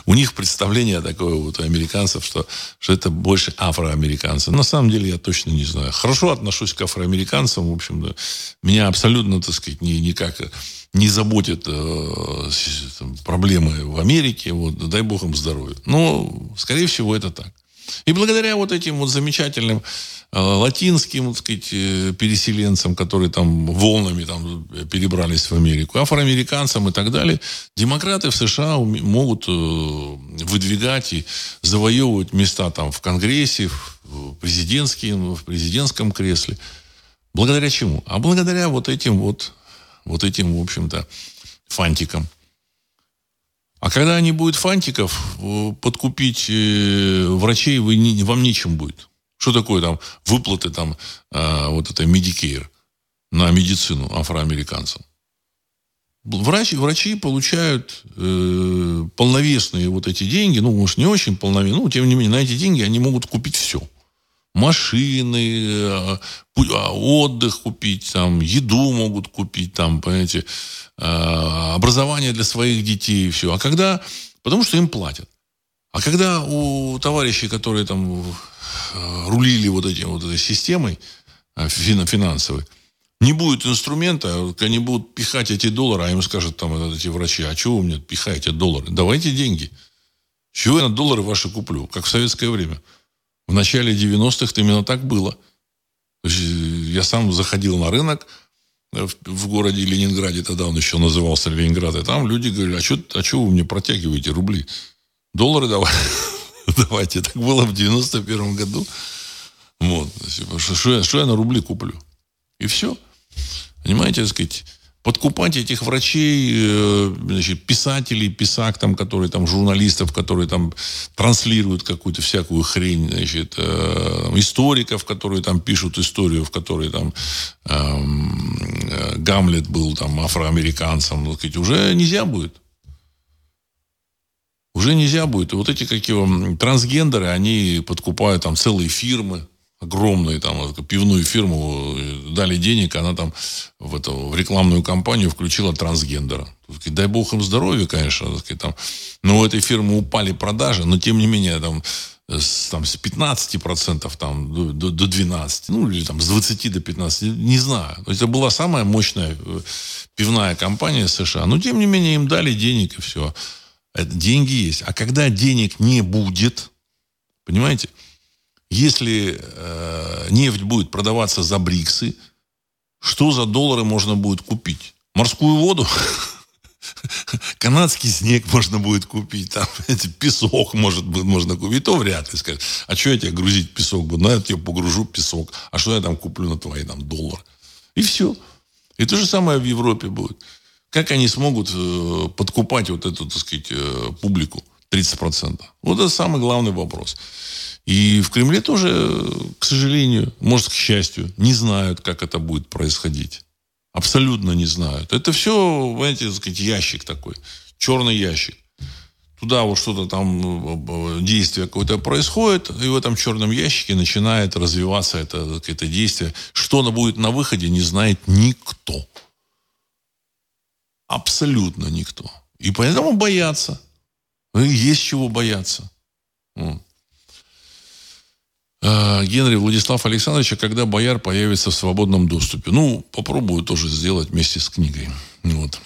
у них представление такое вот у американцев, что, что это больше афроамериканцы. На самом деле я точно не знаю. Хорошо отношусь к афроамериканцам, в общем, да. Меня абсолютно, так сказать, ни, никак не заботят э, проблемы в Америке. Вот, дай бог им здоровья. Но, скорее всего, это так. И благодаря вот этим вот замечательным э, латинским, так сказать, э, переселенцам, которые там волнами там перебрались в Америку, афроамериканцам и так далее, демократы в США могут э, выдвигать и завоевывать места там в Конгрессе, в, президентском, в президентском кресле. Благодаря чему? А благодаря вот этим вот, вот этим, в общем-то, фантикам. А когда не будет фантиков, э, подкупить э, врачей вы не, вам нечем будет. Что такое там выплаты там э, вот это Medicare на медицину афроамериканцам? Врачи, врачи получают э, полновесные вот эти деньги, ну, может, не очень полновесные, но, тем не менее, на эти деньги они могут купить все. Машины, э, отдых купить, там, еду могут купить, там, понимаете, Э, образование для своих детей все. А когда... Потому что им платят. А когда у товарищей, которые там э, рулили вот, этим, вот этой системой э, финансовой, не будет инструмента, они будут пихать эти доллары, а им скажут там эти врачи, а чего вы мне пихаете доллары? Давайте деньги. Чего я на доллары ваши куплю? Как в советское время. В начале 90-х именно так было. Есть я сам заходил на рынок, в, в городе Ленинграде, тогда он еще назывался Ленинград, и там люди говорили, а что а что вы мне протягиваете рубли? Доллары давай, (laughs) давайте. Так было в 91 году. Вот. Что я, что я на рубли куплю? И все. Понимаете, так сказать, подкупать этих врачей, э, значит, писателей, писак, там, которые там, журналистов, которые там транслируют какую-то всякую хрень, значит, э, историков, которые там пишут историю, в которой там эм, э, Гамлет был там афроамериканцем, ну, сказать, уже нельзя будет. Уже нельзя будет. И вот эти какие трансгендеры, они подкупают там целые фирмы, огромную там пивную фирму дали денег, она там в эту в рекламную кампанию включила трансгендера. Дай бог им здоровья, конечно, там. Но у этой фирмы упали продажи, но тем не менее там с, там, с 15% там, до, до, до 12%, ну, или там с 20 до 15%, не знаю. То есть это была самая мощная э, пивная компания США. Но, тем не менее, им дали денег, и все. Деньги есть. А когда денег не будет, понимаете, если э, нефть будет продаваться за бриксы, что за доллары можно будет купить? Морскую воду? (laughs) Канадский снег можно будет купить, там, эти, песок может можно купить, то вряд ли скажет. А что я тебе грузить песок буду? Ну, я тебе погружу песок. А что я там куплю на твои там доллары? И все. И то же самое в Европе будет. Как они смогут э, подкупать вот эту, так сказать, э, публику 30%? Вот это самый главный вопрос. И в Кремле тоже, к сожалению, может, к счастью, не знают, как это будет происходить. Абсолютно не знают. Это все, знаете, так сказать, ящик такой. Черный ящик. Туда вот что-то там, действие какое-то происходит, и в этом черном ящике начинает развиваться это, это действие. Что оно будет на выходе, не знает никто. Абсолютно никто. И поэтому боятся. Есть чего бояться. А, Генри Владислав Александрович, а когда бояр появится в свободном доступе? Ну, попробую тоже сделать вместе с книгой. Вот.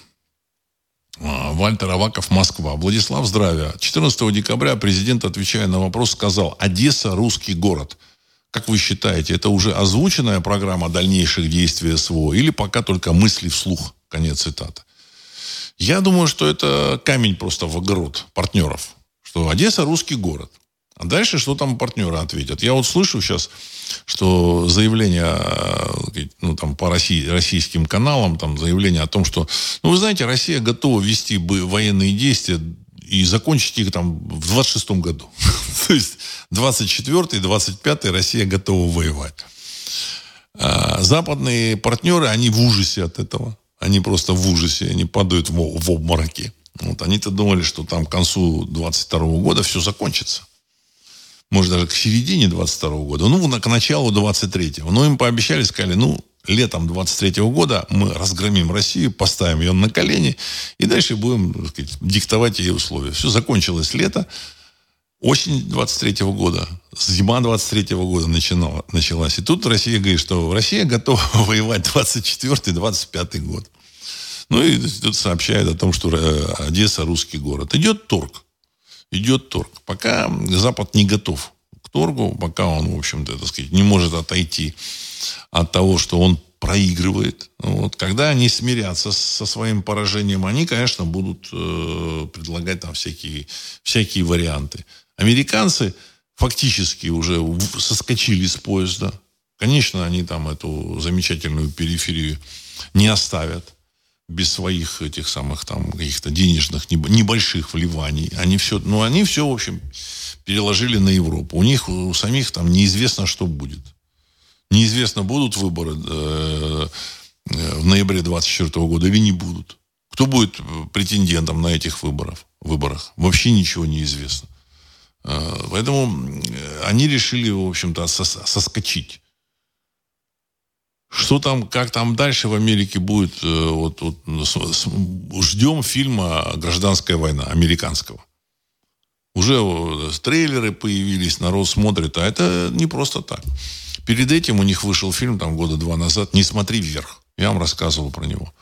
А, Вальтер Аваков, Москва. Владислав, здравия. 14 декабря президент, отвечая на вопрос, сказал, Одесса – русский город. Как вы считаете, это уже озвученная программа дальнейших действий СВО или пока только мысли вслух? Конец цитаты. Я думаю, что это камень просто в огород партнеров. Что Одесса – русский город. А дальше что там партнеры ответят? Я вот слышу сейчас, что заявление, ну, там, по России, российским каналам, там, заявление о том, что, ну, вы знаете, Россия готова вести военные действия и закончить их там в 26 году. (laughs) То есть 24 25 Россия готова воевать. А западные партнеры, они в ужасе от этого. Они просто в ужасе, они падают в, в обмороки. Вот они-то думали, что там к концу 22 года все закончится. Может, даже к середине 22 года. Ну, к началу 23 Но им пообещали, сказали, ну, летом 23 года мы разгромим Россию, поставим ее на колени и дальше будем так сказать, диктовать ей условия. Все закончилось лето. Осень 23 года, зима 23 года начинала, началась. И тут Россия говорит, что Россия готова (laughs) воевать 24-25 год. Ну и тут сообщают о том, что э, Одесса русский город. Идет торг. Идет торг. Пока Запад не готов к торгу, пока он, в общем-то, так сказать, не может отойти от того, что он проигрывает. Вот. Когда они смирятся со своим поражением, они, конечно, будут э, предлагать там всякие, всякие варианты. Американцы фактически уже соскочили с поезда. Конечно, они там эту замечательную периферию не оставят без своих этих самых там каких-то денежных небольших вливаний. Они все, ну, они все, в общем, переложили на Европу. У них у самих там неизвестно, что будет. Неизвестно, будут выборы э, э в ноябре 24 года или не будут. Кто будет претендентом на этих выборах? выборах? Вообще ничего не известно. Э, поэтому они решили, в общем-то, соскочить. Что там, как там дальше в Америке будет, э, вот, вот ждем фильма «Гражданская война» американского. Уже трейлеры появились, народ смотрит, а это не просто так. Перед этим у них вышел фильм там года два назад «Не смотри вверх». Я вам рассказывал про него.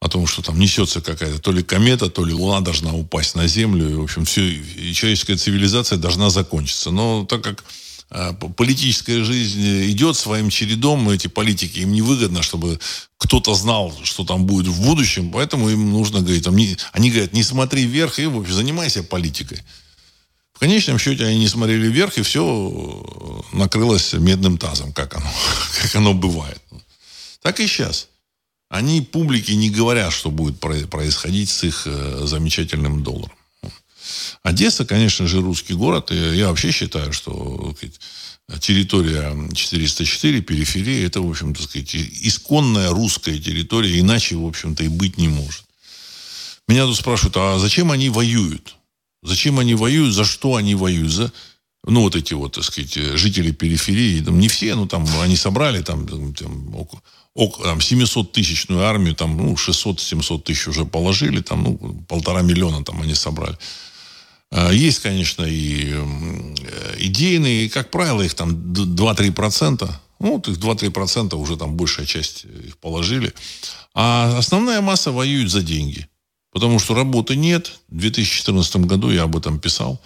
О том, что там несется какая-то то ли комета, то ли Луна должна упасть на Землю. И, в общем, все, и человеческая цивилизация должна закончиться. Но так как а, политическая жизнь идет своим чередом, эти политики, им невыгодно, чтобы кто-то знал, что там будет в будущем, поэтому им нужно говорить, там, не, они говорят, не смотри вверх и вообще занимайся политикой. В конечном счете они не смотрели вверх, и все накрылось медным тазом, как оно, (laughs) как оно бывает. Так и сейчас. Они публике не говорят, что будет происходить с их э, замечательным долларом. Одесса, конечно же, русский город. И я вообще считаю, что территория 404, периферия, это, в общем, так сказать, исконная русская территория, иначе, в общем-то, и быть не может. Меня тут спрашивают, а зачем они воюют? Зачем они воюют? За что они воюют? За, ну, вот эти вот, так сказать, жители периферии, там, не все, ну, там, они собрали там, там, там, 700-тысячную армию, там, ну, 600-700 тысяч уже положили, там, ну, полтора миллиона там они собрали. А, есть, конечно, и э, идейные, и, как правило, их там 2-3%. Ну, вот их 2-3% уже там большая часть их положили. А основная масса воюет за деньги. Потому что работы нет. В 2014 году я об этом писал.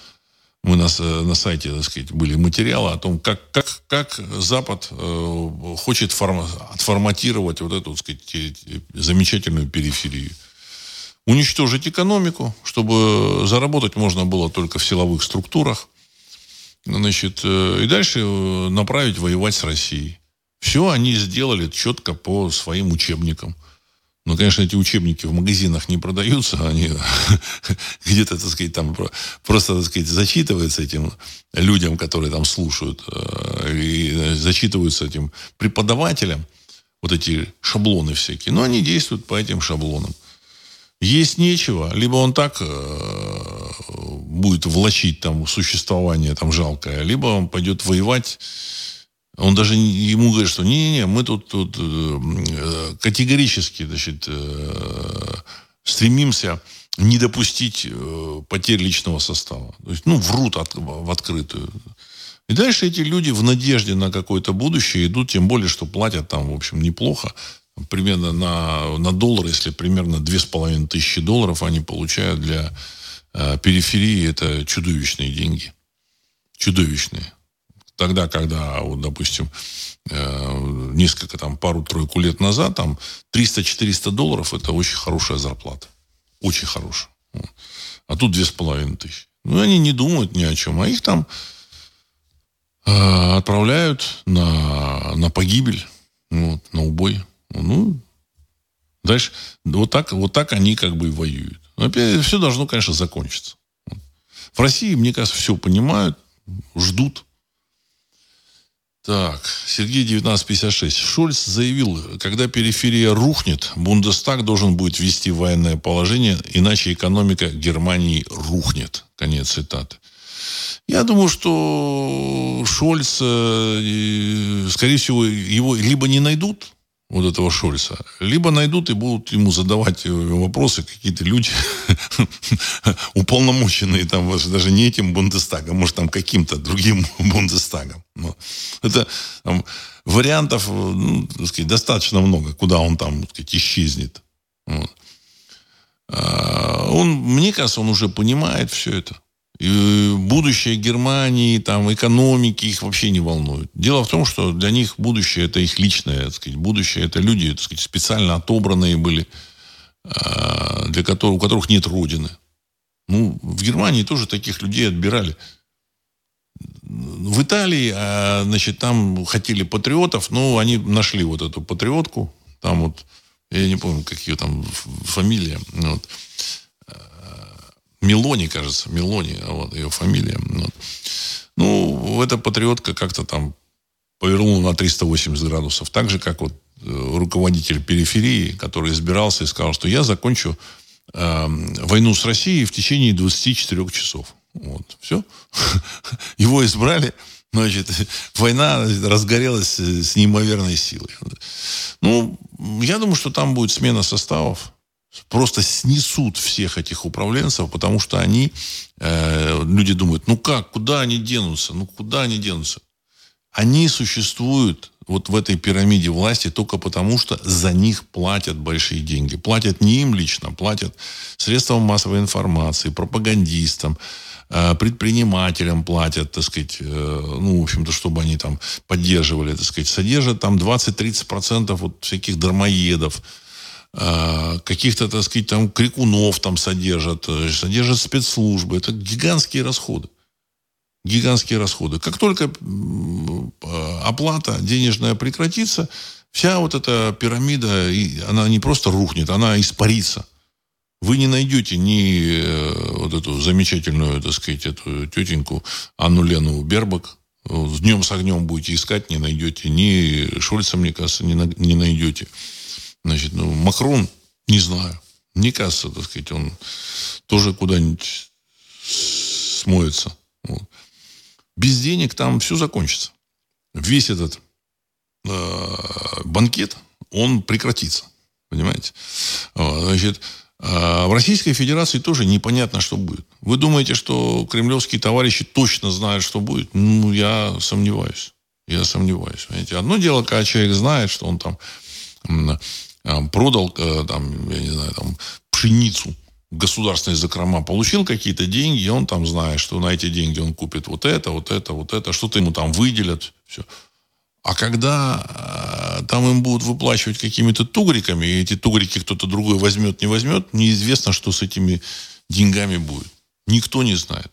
Мы на, на сайте, так сказать, были материалы о том, как, как, как Запад э, хочет форма, отформатировать вот эту, так сказать, замечательную периферию уничтожить экономику, чтобы заработать можно было только в силовых структурах. Значит, э, и дальше э, направить воевать с Россией. Все они сделали четко по своим учебникам. Но, конечно, эти учебники в магазинах не продаются, они (laughs) где-то, так сказать, там просто, так сказать, зачитываются этим людям, которые там слушают, э, и зачитываются этим преподавателям, вот эти шаблоны всякие. Но они действуют по этим шаблонам есть нечего, либо он так э, будет влачить там существование там жалкое, либо он пойдет воевать. Он даже ему говорит, что не-не-не, мы тут, тут э, категорически значит, э, стремимся не допустить э, потерь личного состава. То есть, ну, врут от, в открытую. И дальше эти люди в надежде на какое-то будущее идут, тем более, что платят там, в общем, неплохо примерно на, на доллар, если примерно две с половиной тысячи долларов они получают для э, периферии, это чудовищные деньги. Чудовищные. Тогда, когда, вот, допустим, э, несколько, там, пару-тройку лет назад, там, 300-400 долларов, это очень хорошая зарплата. Очень хорошая. А тут две с половиной тысячи. Ну, они не думают ни о чем, а их там э, отправляют на, на погибель, вот, на убой. Ну, дальше вот так, вот так они как бы и воюют. Но опять все должно, конечно, закончиться. В России, мне кажется, все понимают, ждут. Так, Сергей 1956. Шольц заявил, когда периферия рухнет, Бундестаг должен будет ввести военное положение, иначе экономика Германии рухнет. Конец цитаты. Я думаю, что Шольц, э, скорее всего, его либо не найдут, вот этого Шольца. Либо найдут и будут ему задавать э, вопросы какие-то люди (laughs) уполномоченные там даже не этим Бундестагом, может там каким-то другим (laughs) Бундестагом. Но это там, вариантов э, ну, сказать, достаточно много, куда он там сказать, исчезнет. Вот. А, он, мне кажется, он уже понимает все это. И будущее Германии, там, экономики их вообще не волнует. Дело в том, что для них будущее это их личное, так сказать, будущее это люди, так сказать, специально отобранные были, а, для которых, у которых нет родины. Ну, в Германии тоже таких людей отбирали. В Италии, а, значит, там хотели патриотов, но они нашли вот эту патриотку, там вот, я не помню, какие там фамилия, вот, Мелони, кажется, Мелони, вот ее фамилия. Вот. Ну, эта патриотка как-то там повернула на 380 градусов. Так же, как вот э, руководитель периферии, который избирался и сказал, что я закончу э, войну с Россией в течение 24 часов. Вот, все. (laughs) Его избрали. Значит, (laughs) война разгорелась с неимоверной силой. Ну, я думаю, что там будет смена составов просто снесут всех этих управленцев, потому что они, э, люди думают, ну как, куда они денутся, ну куда они денутся? Они существуют вот в этой пирамиде власти только потому, что за них платят большие деньги. Платят не им лично, платят средствам массовой информации, пропагандистам, э, предпринимателям платят, так сказать, э, ну, в общем-то, чтобы они там поддерживали, так сказать, содержат там 20-30% вот всяких дармоедов, каких-то, так сказать, там крикунов там содержат, э, содержат спецслужбы. Это гигантские расходы. Гигантские расходы. Как только э, оплата денежная прекратится, вся вот эта пирамида, она не просто рухнет, она испарится. Вы не найдете ни вот эту замечательную, так сказать, эту тетеньку Анну Лену Бербак, с днем с огнем будете искать, не найдете. Ни Шольца, мне кажется, не, не найдете. Значит, ну, Макрон, не знаю. Мне кажется, так сказать, он тоже куда-нибудь смоется. Вот. Без денег там все закончится. Весь этот э, банкет, он прекратится. Понимаете? Значит, э, в Российской Федерации тоже непонятно, что будет. Вы думаете, что кремлевские товарищи точно знают, что будет? Ну, я сомневаюсь. Я сомневаюсь. Понимаете? Одно дело, когда человек знает, что он там продал, э, там, я не знаю, там, пшеницу государственные закрома, получил какие-то деньги, и он там знает, что на эти деньги он купит вот это, вот это, вот это, что-то ему там выделят, все. А когда э, там им будут выплачивать какими-то тугриками, и эти тугрики кто-то другой возьмет, не возьмет, неизвестно, что с этими деньгами будет. Никто не знает.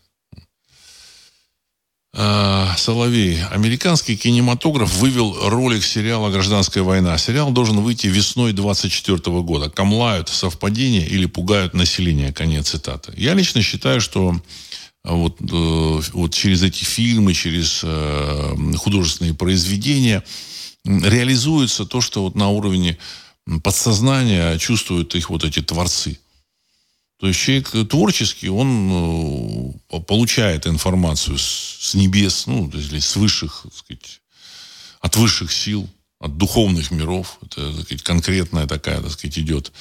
Э, Соловей. Американский кинематограф вывел ролик сериала «Гражданская война». Сериал должен выйти весной 24 года. Камлают совпадения или пугают население. Конец цитаты. Я лично считаю, что э, вот, э, вот через эти фильмы, через художественные произведения реализуется то, что вот на уровне подсознания чувствуют их вот эти творцы. То есть человек творческий, он э, получает информацию с, небес, ну, или с высших, так сказать, от высших сил, от духовных миров. Это так сказать, конкретная такая, так сказать, идет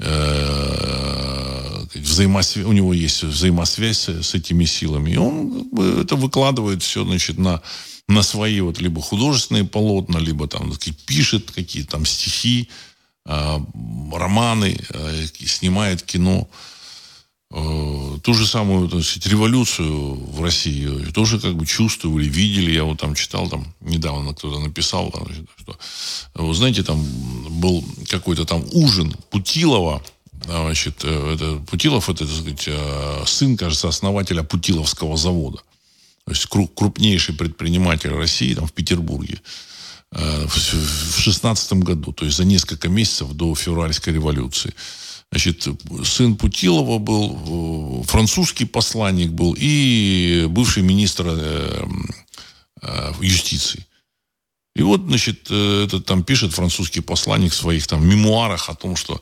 э, взаимосвязь, у него есть взаимосвязь с этими силами. И он это выкладывает все, значит, на, на свои вот либо художественные полотна, либо там, сказать, пишет какие-то там стихи, э, романы, э, снимает кино. Э, ту же самую так сказать, революцию в России тоже как бы чувствовали, видели. Я вот там читал, там недавно кто-то написал, там, что, вы знаете, там был какой-то там ужин Путилова значит, это, Путилов, это, так сказать, сын, кажется, основателя Путиловского завода. То есть крупнейший предприниматель России там, в Петербурге в 16 году, то есть за несколько месяцев до февральской революции. Значит, сын Путилова был, французский посланник был и бывший министр э, э, юстиции. И вот, значит, э, этот там пишет французский посланник в своих там мемуарах о том, что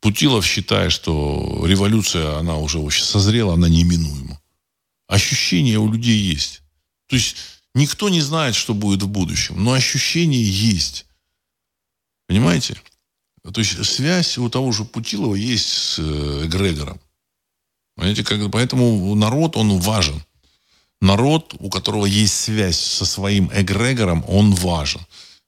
Путилов считает, что революция, она уже очень созрела, она неминуема. Ощущения у людей есть. То есть никто не знает, что будет в будущем, но ощущения есть. Понимаете? То есть связь у того же Путилова есть с эгрегором. Понимаете, как, поэтому народ, он важен. Народ, у которого есть связь со своим эгрегором, он важен.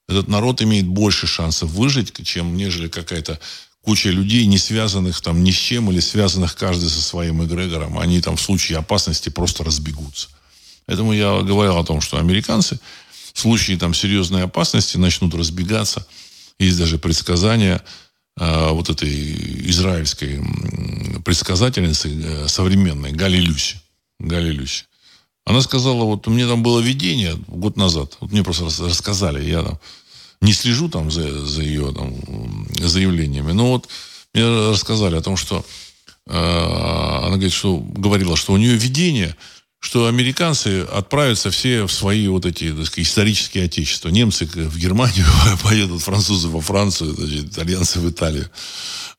Этот народ имеет больше шансов выжить, чем нежели какая-то куча людей, не связанных там ни с чем, или связанных каждый со своим эгрегором. Они там в случае опасности просто разбегутся. Поэтому я говорил о том, что американцы в случае там серьезной опасности начнут разбегаться – есть даже предсказания э, вот этой израильской предсказательницы э, современной Гали Люси. Гали Люси. Она сказала, вот меня там было видение год назад. Вот мне просто рассказали, я там не слежу там за, за ее там, заявлениями. Но вот мне рассказали о том, что э, она говорит, что говорила, что у нее видение – что американцы отправятся все в свои вот эти так сказать, исторические отечества. Немцы в Германию (laughs) поедут, французы во Францию, значит, итальянцы в Италию.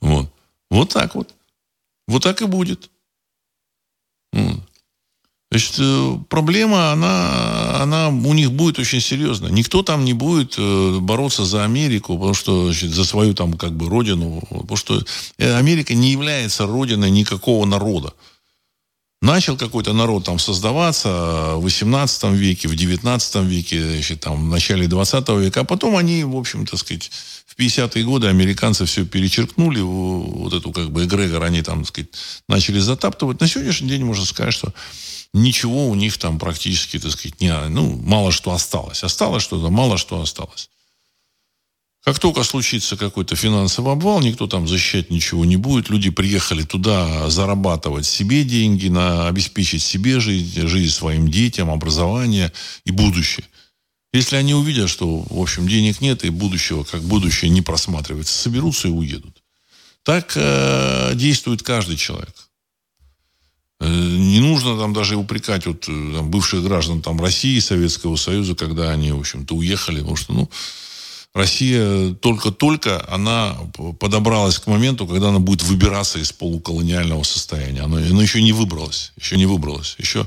Вот. вот так вот. Вот так и будет. Значит, э, проблема, она, она у них будет очень серьезная. Никто там не будет э, бороться за Америку, потому что значит, за свою там как бы родину. Потому что э, Америка не является родиной никакого народа. Начал какой-то народ там создаваться в 18 веке, в 19 веке, значит, там, в начале 20 века, а потом они, в общем, так сказать, в 50-е годы американцы все перечеркнули, вот эту как бы эгрегор они там, так сказать, начали затаптывать. На сегодняшний день можно сказать, что ничего у них там практически, так сказать, не, ну, мало что осталось. Осталось что-то, мало что осталось. Как только случится какой-то финансовый обвал, никто там защищать ничего не будет. Люди приехали туда зарабатывать себе деньги, на, обеспечить себе жизнь, жизнь своим детям, образование и будущее. Если они увидят, что, в общем, денег нет и будущего, как будущее не просматривается, соберутся и уедут. Так э, действует каждый человек. Э, не нужно там даже упрекать вот, э, там, бывших граждан там, России, Советского Союза, когда они, в общем-то, уехали, потому что, ну, Россия только-только она подобралась к моменту, когда она будет выбираться из полуколониального состояния. Она, она еще не выбралась. Еще не выбралась. Еще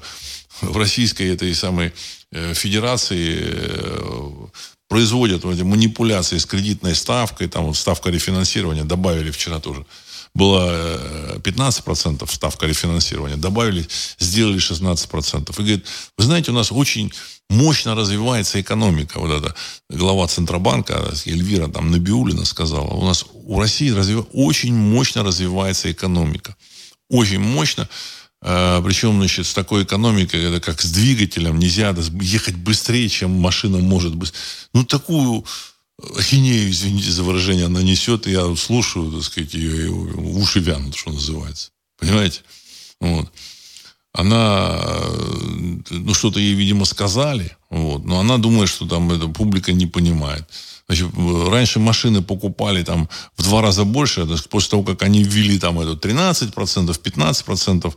в российской этой самой э, федерации э, производят эти манипуляции с кредитной ставкой, там вот ставка рефинансирования добавили вчера тоже было 15% э, ставка рефинансирования, добавили, сделали 16%. И говорит, вы знаете, у нас очень мощно развивается экономика. Вот эта глава Центробанка Эльвира там Набиулина сказала, у нас у России развив... очень мощно развивается экономика. Очень мощно. Э, причем, значит, с такой экономикой, это как с двигателем, нельзя ехать быстрее, чем машина может быть. Ну, такую ахинею, извините за выражение, она несет, и я слушаю, так сказать, ее, ее уши вянут, что называется. Понимаете? Вот. Она, ну, что-то ей, видимо, сказали, вот, но она думает, что там эта публика не понимает. Значит, раньше машины покупали там в два раза больше, после того, как они ввели там это 13%, 15%,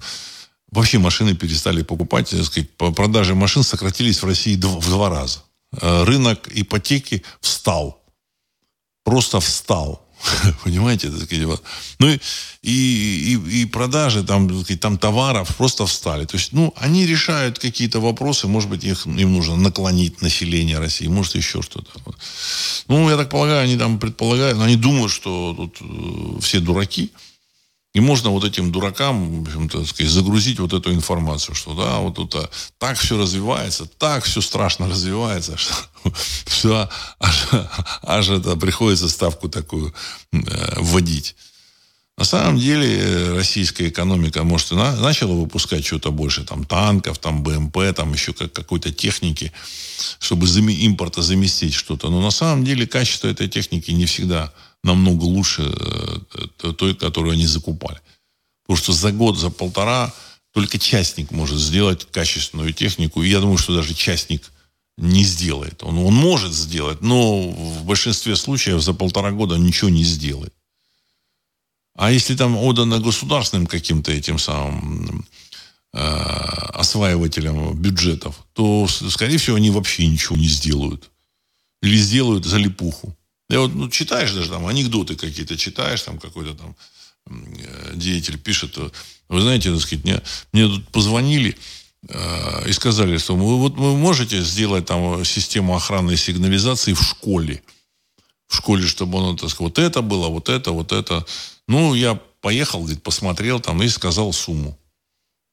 вообще машины перестали покупать, так сказать, по продаже машин сократились в России в два раза. Э, рынок ипотеки встал. Просто встал. (laughs) Понимаете? Ну и, и, и продажи там, там товаров просто встали. То есть, ну, они решают какие-то вопросы, может быть, их, им нужно наклонить население России, может, еще что-то. Ну, я так полагаю, они там предполагают, они думают, что тут э, все дураки. И можно вот этим дуракам, в сказать, загрузить вот эту информацию, что да, вот тут а, так все развивается, так все страшно развивается, что (laughs) все аж, аж это приходится ставку такую э, вводить. На самом деле э, российская экономика, может, и на, начала выпускать что-то больше, там, танков, там, БМП, там, еще как, какой-то техники, чтобы заме, импорта заместить что-то. Но на самом деле качество этой техники не всегда намного лучше э, той, которую они закупали. Потому что за год, за полтора только частник может сделать качественную технику. И я думаю, что даже частник не сделает. Он, он может сделать, но в большинстве случаев за полтора года ничего не сделает. А если там отдано государственным каким-то этим самым э, осваивателям бюджетов, то, скорее всего, они вообще ничего не сделают. Или сделают за липуху. Я вот ну, читаешь даже там анекдоты какие-то, читаешь там какой-то там э, деятель пишет, вы знаете, так сказать, мне, мне тут позвонили э, и сказали, что вы, вот вы можете сделать там систему охранной сигнализации в школе. В школе, чтобы он, так сказать, вот это было, вот это, вот это. Ну, я поехал, говорит, посмотрел там и сказал сумму.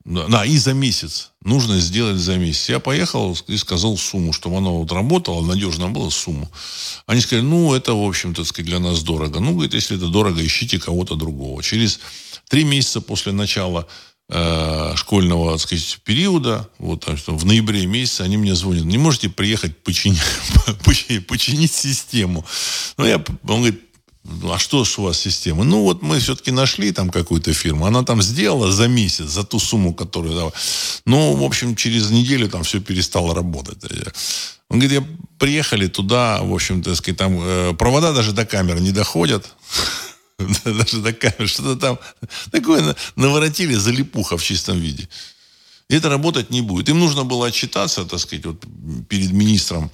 Да, и за месяц. Нужно сделать за месяц. Я поехал и сказал сумму, чтобы оно вот работало, надежно было сумму. Они сказали, ну, это, в общем-то, для нас дорого. Ну, говорит, если это дорого, ищите кого-то другого. Через три месяца после начала э, школьного, так сказать, периода, вот там, в ноябре месяце, они мне звонят, не можете приехать починить, (laughs) починить систему. Ну, я, он говорит, а что ж у вас система? Ну, вот мы все-таки нашли там какую-то фирму. Она там сделала за месяц, за ту сумму, которую давала. Ну, в общем, через неделю там все перестало работать. Он говорит, я приехали туда, в общем-то, сказать, там э, провода даже до камер не доходят. (laughs) Даже до камер. Что-то там такое наворотили залипуха в чистом виде. И это работать не будет. Им нужно было отчитаться, так сказать, вот перед министром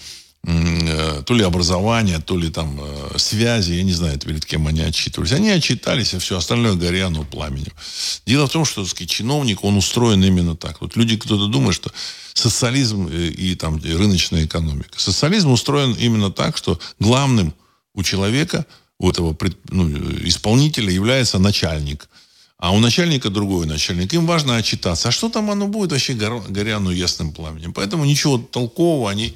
то ли образования, то ли там э, связи, я не знаю, перед кем они отчитывались. Они отчитались, а все остальное горяно пламенем. Дело в том, что так сказать, чиновник, он устроен именно так. Вот люди, кто-то думает, что социализм и, и там рыночная экономика. Социализм устроен именно так, что главным у человека, у этого ну, исполнителя является начальник. А у начальника другой начальник. Им важно отчитаться. А что там оно будет, вообще горя ну, ясным пламенем. Поэтому ничего толкового они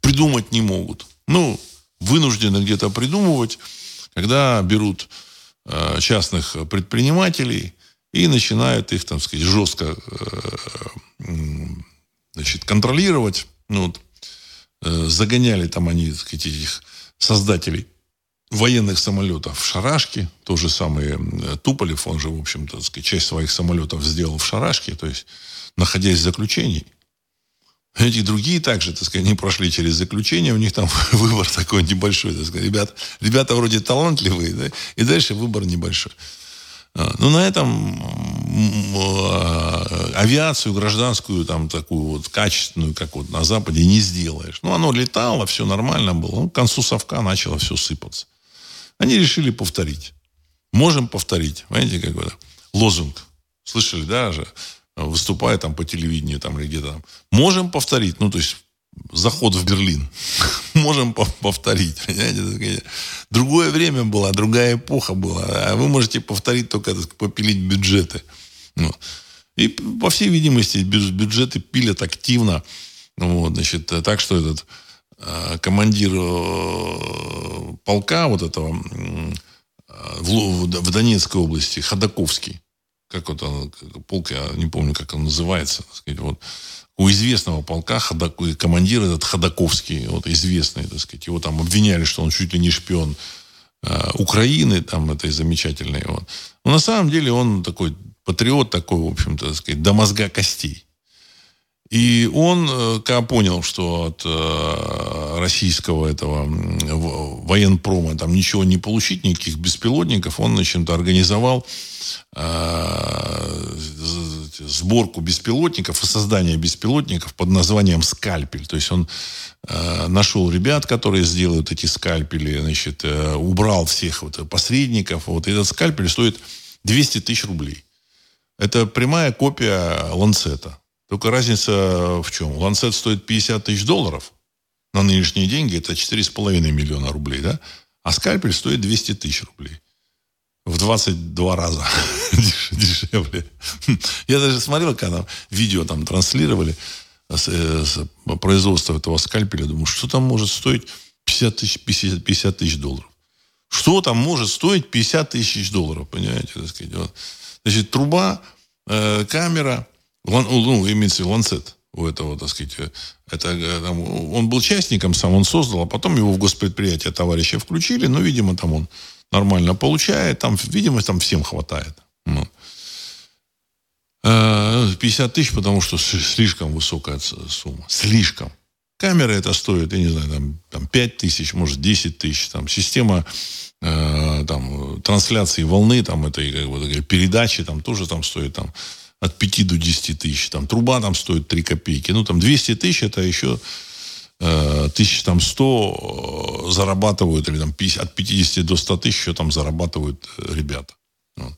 придумать не могут. Ну, вынуждены где-то придумывать, когда берут э, частных предпринимателей и начинают их, там сказать, жестко э, значит, контролировать. Ну, вот, э, загоняли там они, так сказать, этих создателей военных самолетов в Шарашке. То же самое Туполев, он же, в общем-то, сказать, часть своих самолетов сделал в Шарашке, то есть находясь в заключении. Эти другие также, так сказать, не прошли через заключение, у них там (laughs) выбор такой небольшой, так сказать. Ребят, ребята вроде талантливые, да, и дальше выбор небольшой. А, ну, на этом а, авиацию гражданскую, там, такую вот качественную, как вот на Западе, не сделаешь. Ну, оно летало, все нормально было. Ну, к концу совка начало все сыпаться. Они решили повторить. Можем повторить. Понимаете, как бы лозунг. Слышали, да, же? Выступая там по телевидению там или где-то там. Можем повторить, ну, то есть заход в Берлин. (laughs) Можем повторить. Понимаете? Другое время было, другая эпоха была. А вы можете повторить только попилить бюджеты. Ну. И, по всей видимости, бюджеты пилят активно. Вот, значит, так что этот э, командир э, полка вот этого в, в Донецкой области, Ходаковский, как вот он, полк, я не помню, как он называется, сказать, вот, у известного полка Ходак, командир этот Ходаковский, вот известный, так сказать, его там обвиняли, что он чуть ли не шпион э, Украины, там, этой замечательной. Вот. Но на самом деле он такой патриот, такой, в общем-то, так сказать, до мозга костей. И он, э, когда понял, что от э, российского этого военпрома там ничего не получить, никаких беспилотников, он, значит, организовал э, сборку беспилотников и создание беспилотников под названием «Скальпель». То есть он нашел ребят, которые сделают эти скальпели, значит, убрал всех вот посредников. Вот этот скальпель стоит 200 тысяч рублей. Это прямая копия ланцета. Только разница в чем? Ланцет стоит 50 тысяч долларов. На нынешние деньги это 4,5 миллиона рублей, да? А скальпель стоит 200 тысяч рублей. В 22 раза (laughs) дешевле. Я даже смотрел, когда видео там транслировали э, с производства этого скальпеля. Думаю, что там может стоить 50 тысяч, 50, 50 тысяч долларов. Что там может стоить 50 тысяч долларов, понимаете? Так сказать. Значит, труба, э, камера, лан, ну, имеется ланцет у этого, так сказать, э, это, э, там, он был частником сам, он создал, а потом его в госпредприятие товарища включили, но, видимо, там он нормально получает, там, видимо, там всем хватает. Ну. 50 тысяч, потому что слишком высокая сумма. Слишком. Камера это стоит, я не знаю, там, там 5 тысяч, может, 10 тысяч. Там, система э, там, трансляции волны, там, этой как бы, передачи, там, тоже там стоит там, от 5 до 10 тысяч. Там, труба там стоит 3 копейки. Ну, там, 200 тысяч, это еще э, тысяч там 100 э, зарабатывают, или там 50, от 50 до 100 тысяч еще там зарабатывают э, ребята. Вот.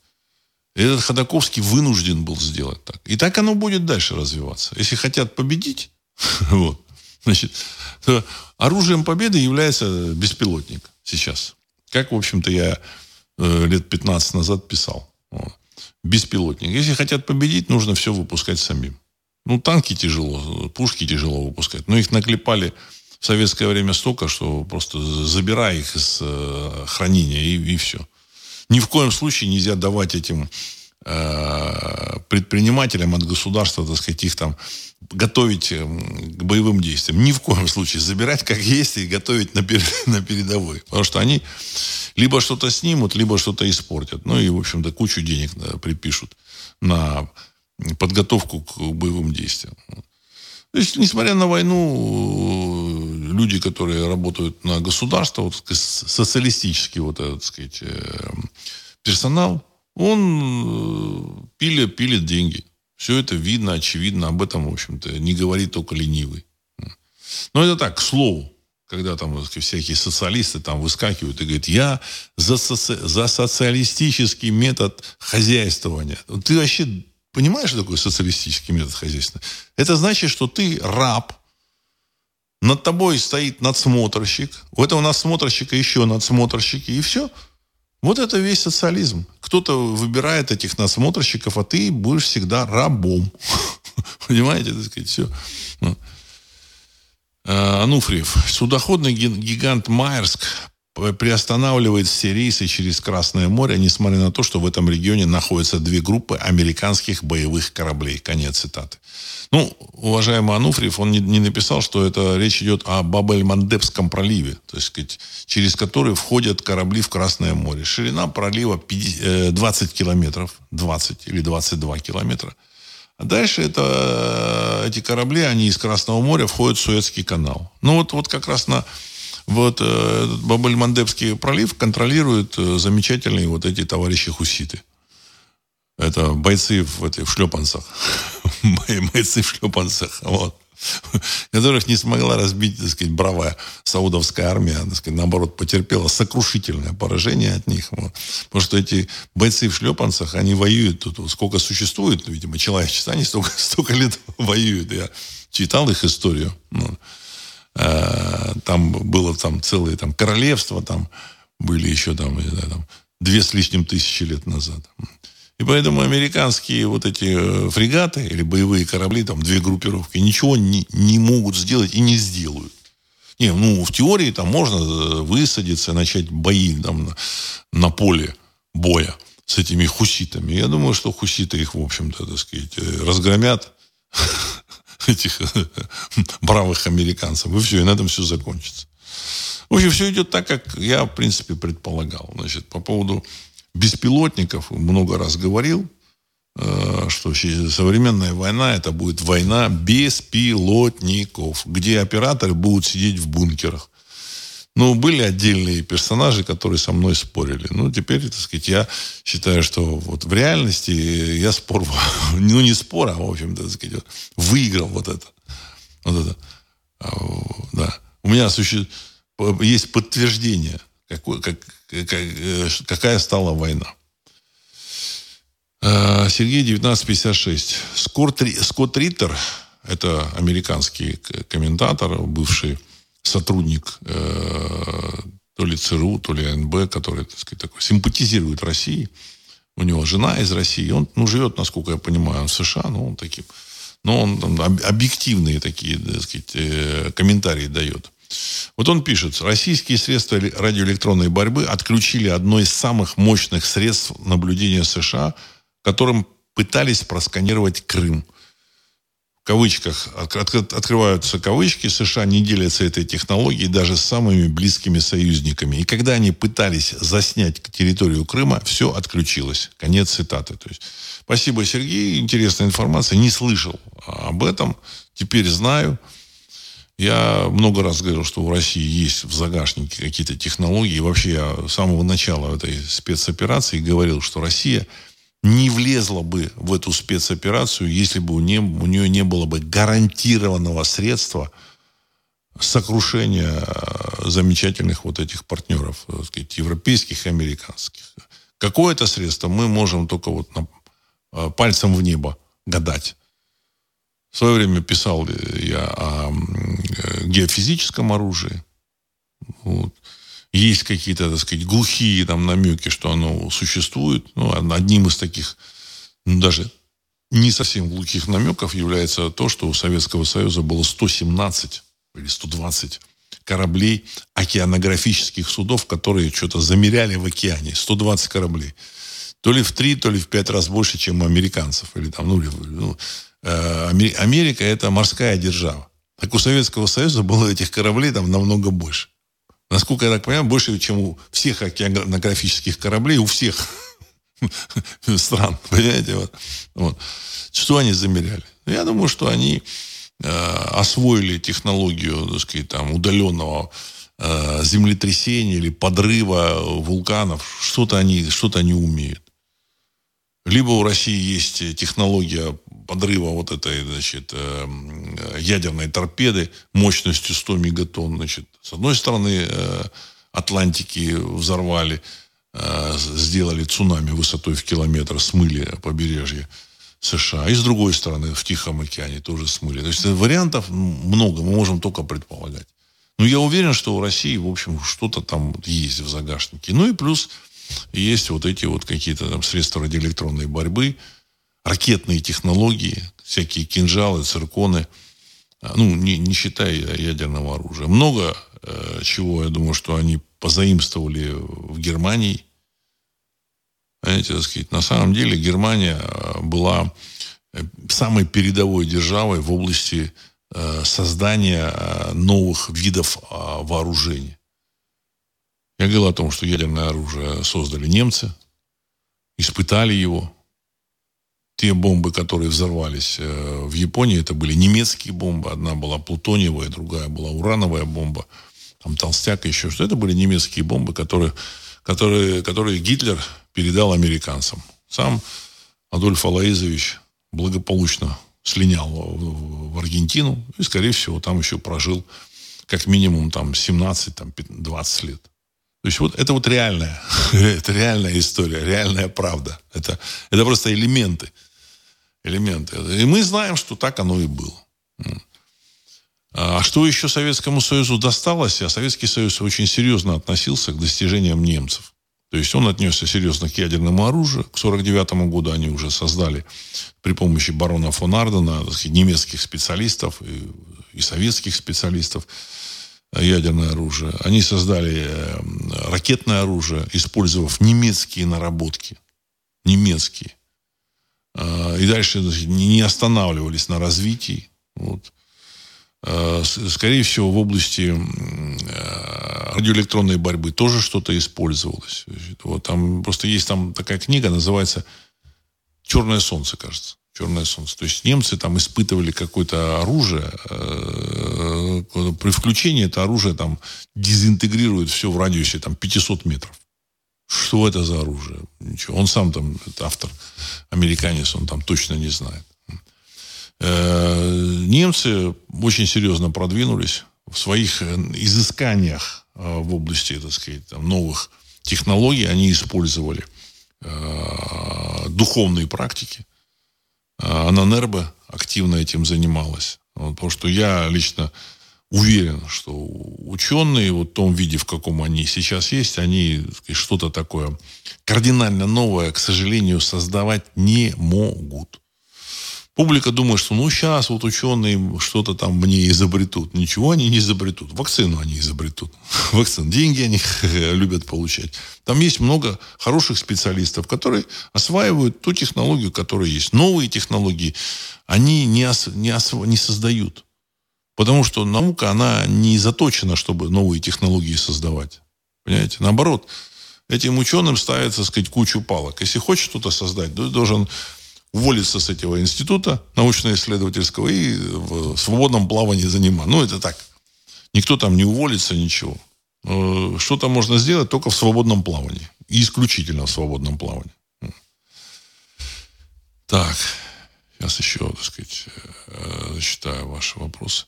Этот Ходаковский вынужден был сделать так. И так оно будет дальше развиваться. Если хотят победить, (laughs) вот, Значит, оружием победы является беспилотник сейчас. Как, в общем-то, я э, лет 15 назад писал. Вот. Беспилотник. Если хотят победить, нужно все выпускать самим. Ну, танки тяжело, пушки тяжело выпускать. Но их наклепали в советское время столько, что просто забирай их из э, хранения и, и все. Ни в коем случае нельзя давать этим предпринимателям от государства, так сказать, их там готовить эм, к боевым действиям. Ни в коем случае. Забирать как есть и готовить на, пер, (laughs) на передовой. Потому что они либо что-то снимут, либо что-то испортят. Ну и, в общем-то, кучу денег припишут на подготовку к боевым действиям. То есть, несмотря на войну, люди, которые работают на государство, вот, социалистический вот этот, сказать, эм, персонал, он э, пилит, пилит деньги. Все это видно, очевидно, об этом, в общем-то, не говорит только ленивый. Но это так, к слову, когда там всякие социалисты там выскакивают и говорят, я за, соци... за социалистический метод хозяйствования. Ты вообще понимаешь, что такое социалистический метод хозяйствования? Это значит, что ты раб, над тобой стоит надсмотрщик, у этого надсмотрщика еще надсмотрщики, и все – вот это весь социализм. Кто-то выбирает этих насмотрщиков, а ты будешь всегда рабом. (laughs) Понимаете, так сказать, все. Ну. А, Ануфриев. Судоходный гигант Майерск приостанавливает все рейсы через Красное море, несмотря на то, что в этом регионе находятся две группы американских боевых кораблей. Конец цитаты. Ну, уважаемый Ануфриев, он не, не написал, что это речь идет о Бабель-Мандебском проливе, то есть сказать, через который входят корабли в Красное море. Ширина пролива 50, 20 э, километров, 20 или 22 километра. А дальше это, эти корабли, они из Красного моря входят в Суэцкий канал. Ну вот, вот как раз на вот э, Бабель-Мандебский пролив контролируют э, замечательные вот эти товарищи хуситы. Это бойцы в, этой, в шлепанцах. (laughs) бойцы в шлепанцах. Вот (laughs) которых не смогла разбить, так сказать, бравая саудовская армия, так сказать, наоборот, потерпела сокрушительное поражение от них. Вот. Потому что эти бойцы в шлепанцах, они воюют тут, сколько существует, видимо, человечество, они столько, (laughs) столько лет воюют. Я читал их историю. Ну, э, там было там целое там, королевство, там были еще там, не знаю, там две с лишним тысячи лет назад. И поэтому американские вот эти э, фрегаты или боевые корабли, там две группировки, ничего не, не могут сделать и не сделают. Не, ну, в теории там можно э, высадиться, начать бои там, на, на поле боя с этими хуситами. Я думаю, что хуситы их, в общем-то, так сказать, разгромят (laughs) этих (laughs) бравых американцев. И все, и на этом все закончится. В общем, все идет так, как я, в принципе, предполагал. Значит, по поводу беспилотников, много раз говорил, э, что современная война это будет война беспилотников, где операторы будут сидеть в бункерах. Ну, были отдельные персонажи, которые со мной спорили. Ну, теперь, так сказать, я считаю, что вот в реальности я спор, (laughs) ну, не спор, а, в общем-то, так сказать, выиграл вот это. Вот это. А, да. У меня суще... есть подтверждение – какой, как, как, э, какая стала война. Э, Сергей 1956. Скотт, Скотт Риттер, это американский комментатор, бывший сотрудник э, то ли ЦРУ, то ли НБ, который, так сказать, такой, симпатизирует России. У него жена из России. Он ну, живет, насколько я понимаю, в США, но он таким но он там, объективные такие так сказать, комментарии дает. Вот он пишет, российские средства радиоэлектронной борьбы отключили одно из самых мощных средств наблюдения США, которым пытались просканировать Крым в кавычках, открываются кавычки, США не делятся этой технологией даже с самыми близкими союзниками. И когда они пытались заснять территорию Крыма, все отключилось. Конец цитаты. То есть, спасибо, Сергей, интересная информация. Не слышал об этом, теперь знаю. Я много раз говорил, что у России есть в загашнике какие-то технологии. И вообще я с самого начала этой спецоперации говорил, что Россия – не влезла бы в эту спецоперацию, если бы у, не, у нее не было бы гарантированного средства сокрушения э, замечательных вот этих партнеров, так сказать, европейских и американских. Какое-то средство мы можем только вот на, э, пальцем в небо гадать. В свое время писал я о э, геофизическом оружии. Вот есть какие-то, так сказать, глухие там намеки, что оно существует. Ну, одним из таких, ну, даже не совсем глухих намеков является то, что у Советского Союза было 117 или 120 кораблей океанографических судов, которые что-то замеряли в океане. 120 кораблей. То ли в три, то ли в пять раз больше, чем у американцев. Или там, ну, ну, э, Америка – это морская держава. Так у Советского Союза было этих кораблей там намного больше. Насколько я так понимаю, больше, чем у всех океанографических кораблей, у всех (laughs) стран, понимаете? Вот. Вот. Что они замеряли? Я думаю, что они э, освоили технологию, так сказать, там, удаленного э, землетрясения или подрыва вулканов. Что-то они, что-то они умеют. Либо у России есть технология подрыва вот этой, значит, эм, ядерной торпеды мощностью 100 мегатонн, значит, с одной стороны, э, Атлантики взорвали, э, сделали цунами высотой в километр, смыли побережье США. И с другой стороны, в Тихом океане тоже смыли. То есть вариантов много, мы можем только предполагать. Но я уверен, что у России, в общем, что-то там есть в загашнике. Ну и плюс есть вот эти вот какие-то там средства радиоэлектронной борьбы, ракетные технологии, всякие кинжалы, цирконы, а, ну, не, не считая ядерного оружия. Много э, чего, я думаю, что они позаимствовали в Германии. Знаете, так сказать, на самом деле Германия э, была э, самой передовой державой в области э, создания э, новых видов э, вооружений. Я говорил о том, что ядерное оружие создали немцы, испытали его. Те бомбы, которые взорвались э, в Японии, это были немецкие бомбы. Одна была плутониевая, другая была урановая бомба. Там толстяк еще что. Это были немецкие бомбы, которые, которые, которые Гитлер передал американцам. Сам Адольф Алаизович благополучно слинял в, Аргентину и, скорее всего, там еще прожил как минимум там 17-20 лет. То есть вот это вот реальная, (laughs) это реальная история, реальная правда. Это, это просто элементы. Элементы. И мы знаем, что так оно и было. А что еще Советскому Союзу досталось? А Советский Союз очень серьезно относился к достижениям немцев. То есть он отнесся серьезно к ядерному оружию. К 1949 году они уже создали при помощи барона фон Ардена немецких специалистов и, и советских специалистов ядерное оружие. Они создали э, ракетное оружие, использовав немецкие наработки. Немецкие. А, и дальше не останавливались на развитии. Вот. А, скорее всего, в области э, радиоэлектронной борьбы тоже что-то использовалось. Вот там просто есть там такая книга, называется «Черное солнце», кажется. Черное солнце. То есть немцы там испытывали какое-то оружие. Э, при включении это оружие там дезинтегрирует все в радиусе там 500 метров. Что это за оружие? Ничего. Он сам там, автор, американец, он там точно не знает. Э, немцы очень серьезно продвинулись в своих э, изысканиях в области, так сказать, там, новых технологий. Они использовали духовные практики а Ананербе активно этим занималась. Потому что я лично уверен, что ученые вот в том виде, в каком они сейчас есть, они что-то такое кардинально новое, к сожалению, создавать не могут. Публика думает, что ну сейчас вот ученые что-то там мне изобретут. Ничего они не изобретут. Вакцину они изобретут. (laughs) Вакцин. Деньги они (laughs) любят получать. Там есть много хороших специалистов, которые осваивают ту технологию, которая есть. Новые технологии они не, ос, не, ос, не создают. Потому что наука, она не заточена, чтобы новые технологии создавать. Понимаете? Наоборот, этим ученым ставится, так сказать, кучу палок. Если хочешь что-то создать, то должен уволиться с этого института научно-исследовательского и в свободном плавании заниматься. Ну, это так. Никто там не уволится, ничего. Что-то можно сделать только в свободном плавании. И исключительно в свободном плавании. Так. Сейчас еще, так сказать, э, зачитаю ваши вопросы.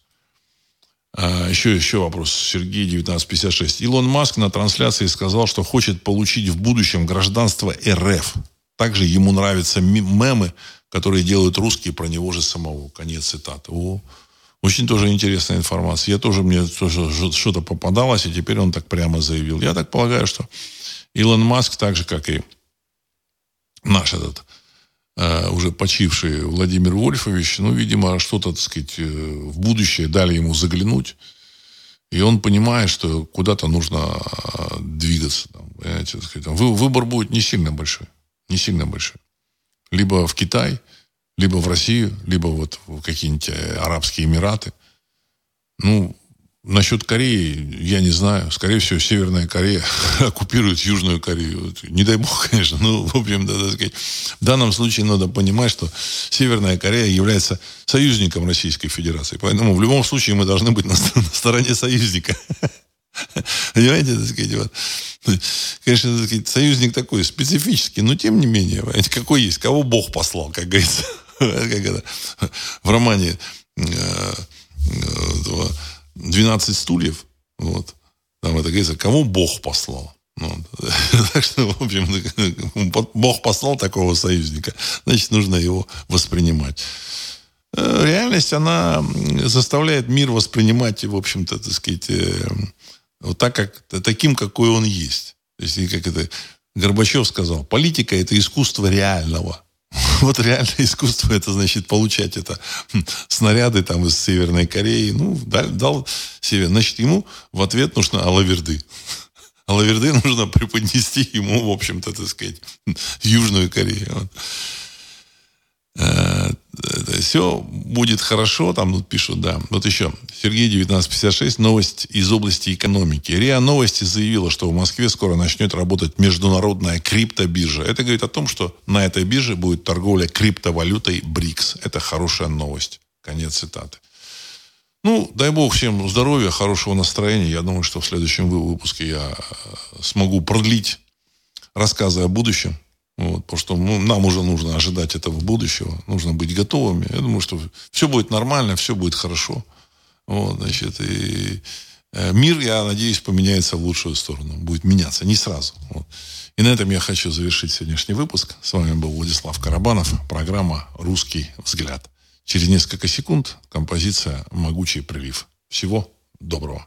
А, еще, еще вопрос. Сергей, 1956. Илон Маск на трансляции сказал, что хочет получить в будущем гражданство РФ. Также ему нравятся мемы, которые делают русские про него же самого. Конец цитаты. О, очень тоже интересная информация. Я тоже, мне тоже что-то попадалось, и теперь он так прямо заявил. Я так полагаю, что Илон Маск, так же, как и наш этот уже почивший Владимир Вольфович, ну, видимо, что-то, так сказать, э, в будущее дали ему заглянуть. И он понимает, что куда-то нужно э, двигаться. Там, понимаете, так сказать, выбор будет не сильно большой. Не сильно большой. Либо в Китай, либо в Россию, либо вот в какие-нибудь Арабские Эмираты. Ну, Насчет Кореи, я не знаю. Скорее всего, Северная Корея (laughs) оккупирует Южную Корею. Не дай бог, конечно. Ну, в общем, да, так сказать, в данном случае надо понимать, что Северная Корея является союзником Российской Федерации. Поэтому в любом случае мы должны быть на, на стороне союзника. (laughs) Понимаете, так сказать, вот. Конечно, так сказать, союзник такой специфический, но тем не менее, какой есть, кого Бог послал, как говорится. (laughs) как это, в романе э, э, 12 стульев. Вот. Там это говорится, кому Бог послал. Вот. (laughs) Так что, в общем, Бог послал такого союзника, значит, нужно его воспринимать. Э, реальность, она заставляет мир воспринимать, в общем-то, так сказать, э, вот так, как, таким, какой он есть. То есть, как это Горбачев сказал, политика – это искусство реального. (laughs) Вот реальное искусство, это значит получать это хм, снаряды там из Северной Кореи. Ну, дал, дал Север. Значит, ему в ответ нужно алаверды. (laughs) Алаверды нужно преподнести ему, в общем-то, так сказать, (laughs) Южную Корею. Вот. Э, все будет хорошо, там вот пишут, да. Вот еще, Сергей 1956, новость из области экономики. РИА Новости заявила, что в Москве скоро начнет работать международная криптобиржа. Это говорит о том, что на этой бирже будет торговля криптовалютой БРИКС. Это хорошая новость. Конец цитаты. Ну, дай бог всем здоровья, хорошего настроения. Я думаю, что в следующем выпуске я э, смогу продлить рассказы о будущем. Вот, потому что ну, нам уже нужно ожидать этого будущего, нужно быть готовыми. Я думаю, что все будет нормально, все будет хорошо. Вот, значит, и э, мир, я надеюсь, поменяется в лучшую сторону, будет меняться, не сразу. Вот. И на этом я хочу завершить сегодняшний выпуск. С вами был Владислав Карабанов, программа «Русский взгляд». Через несколько секунд композиция «Могучий прилив». Всего доброго.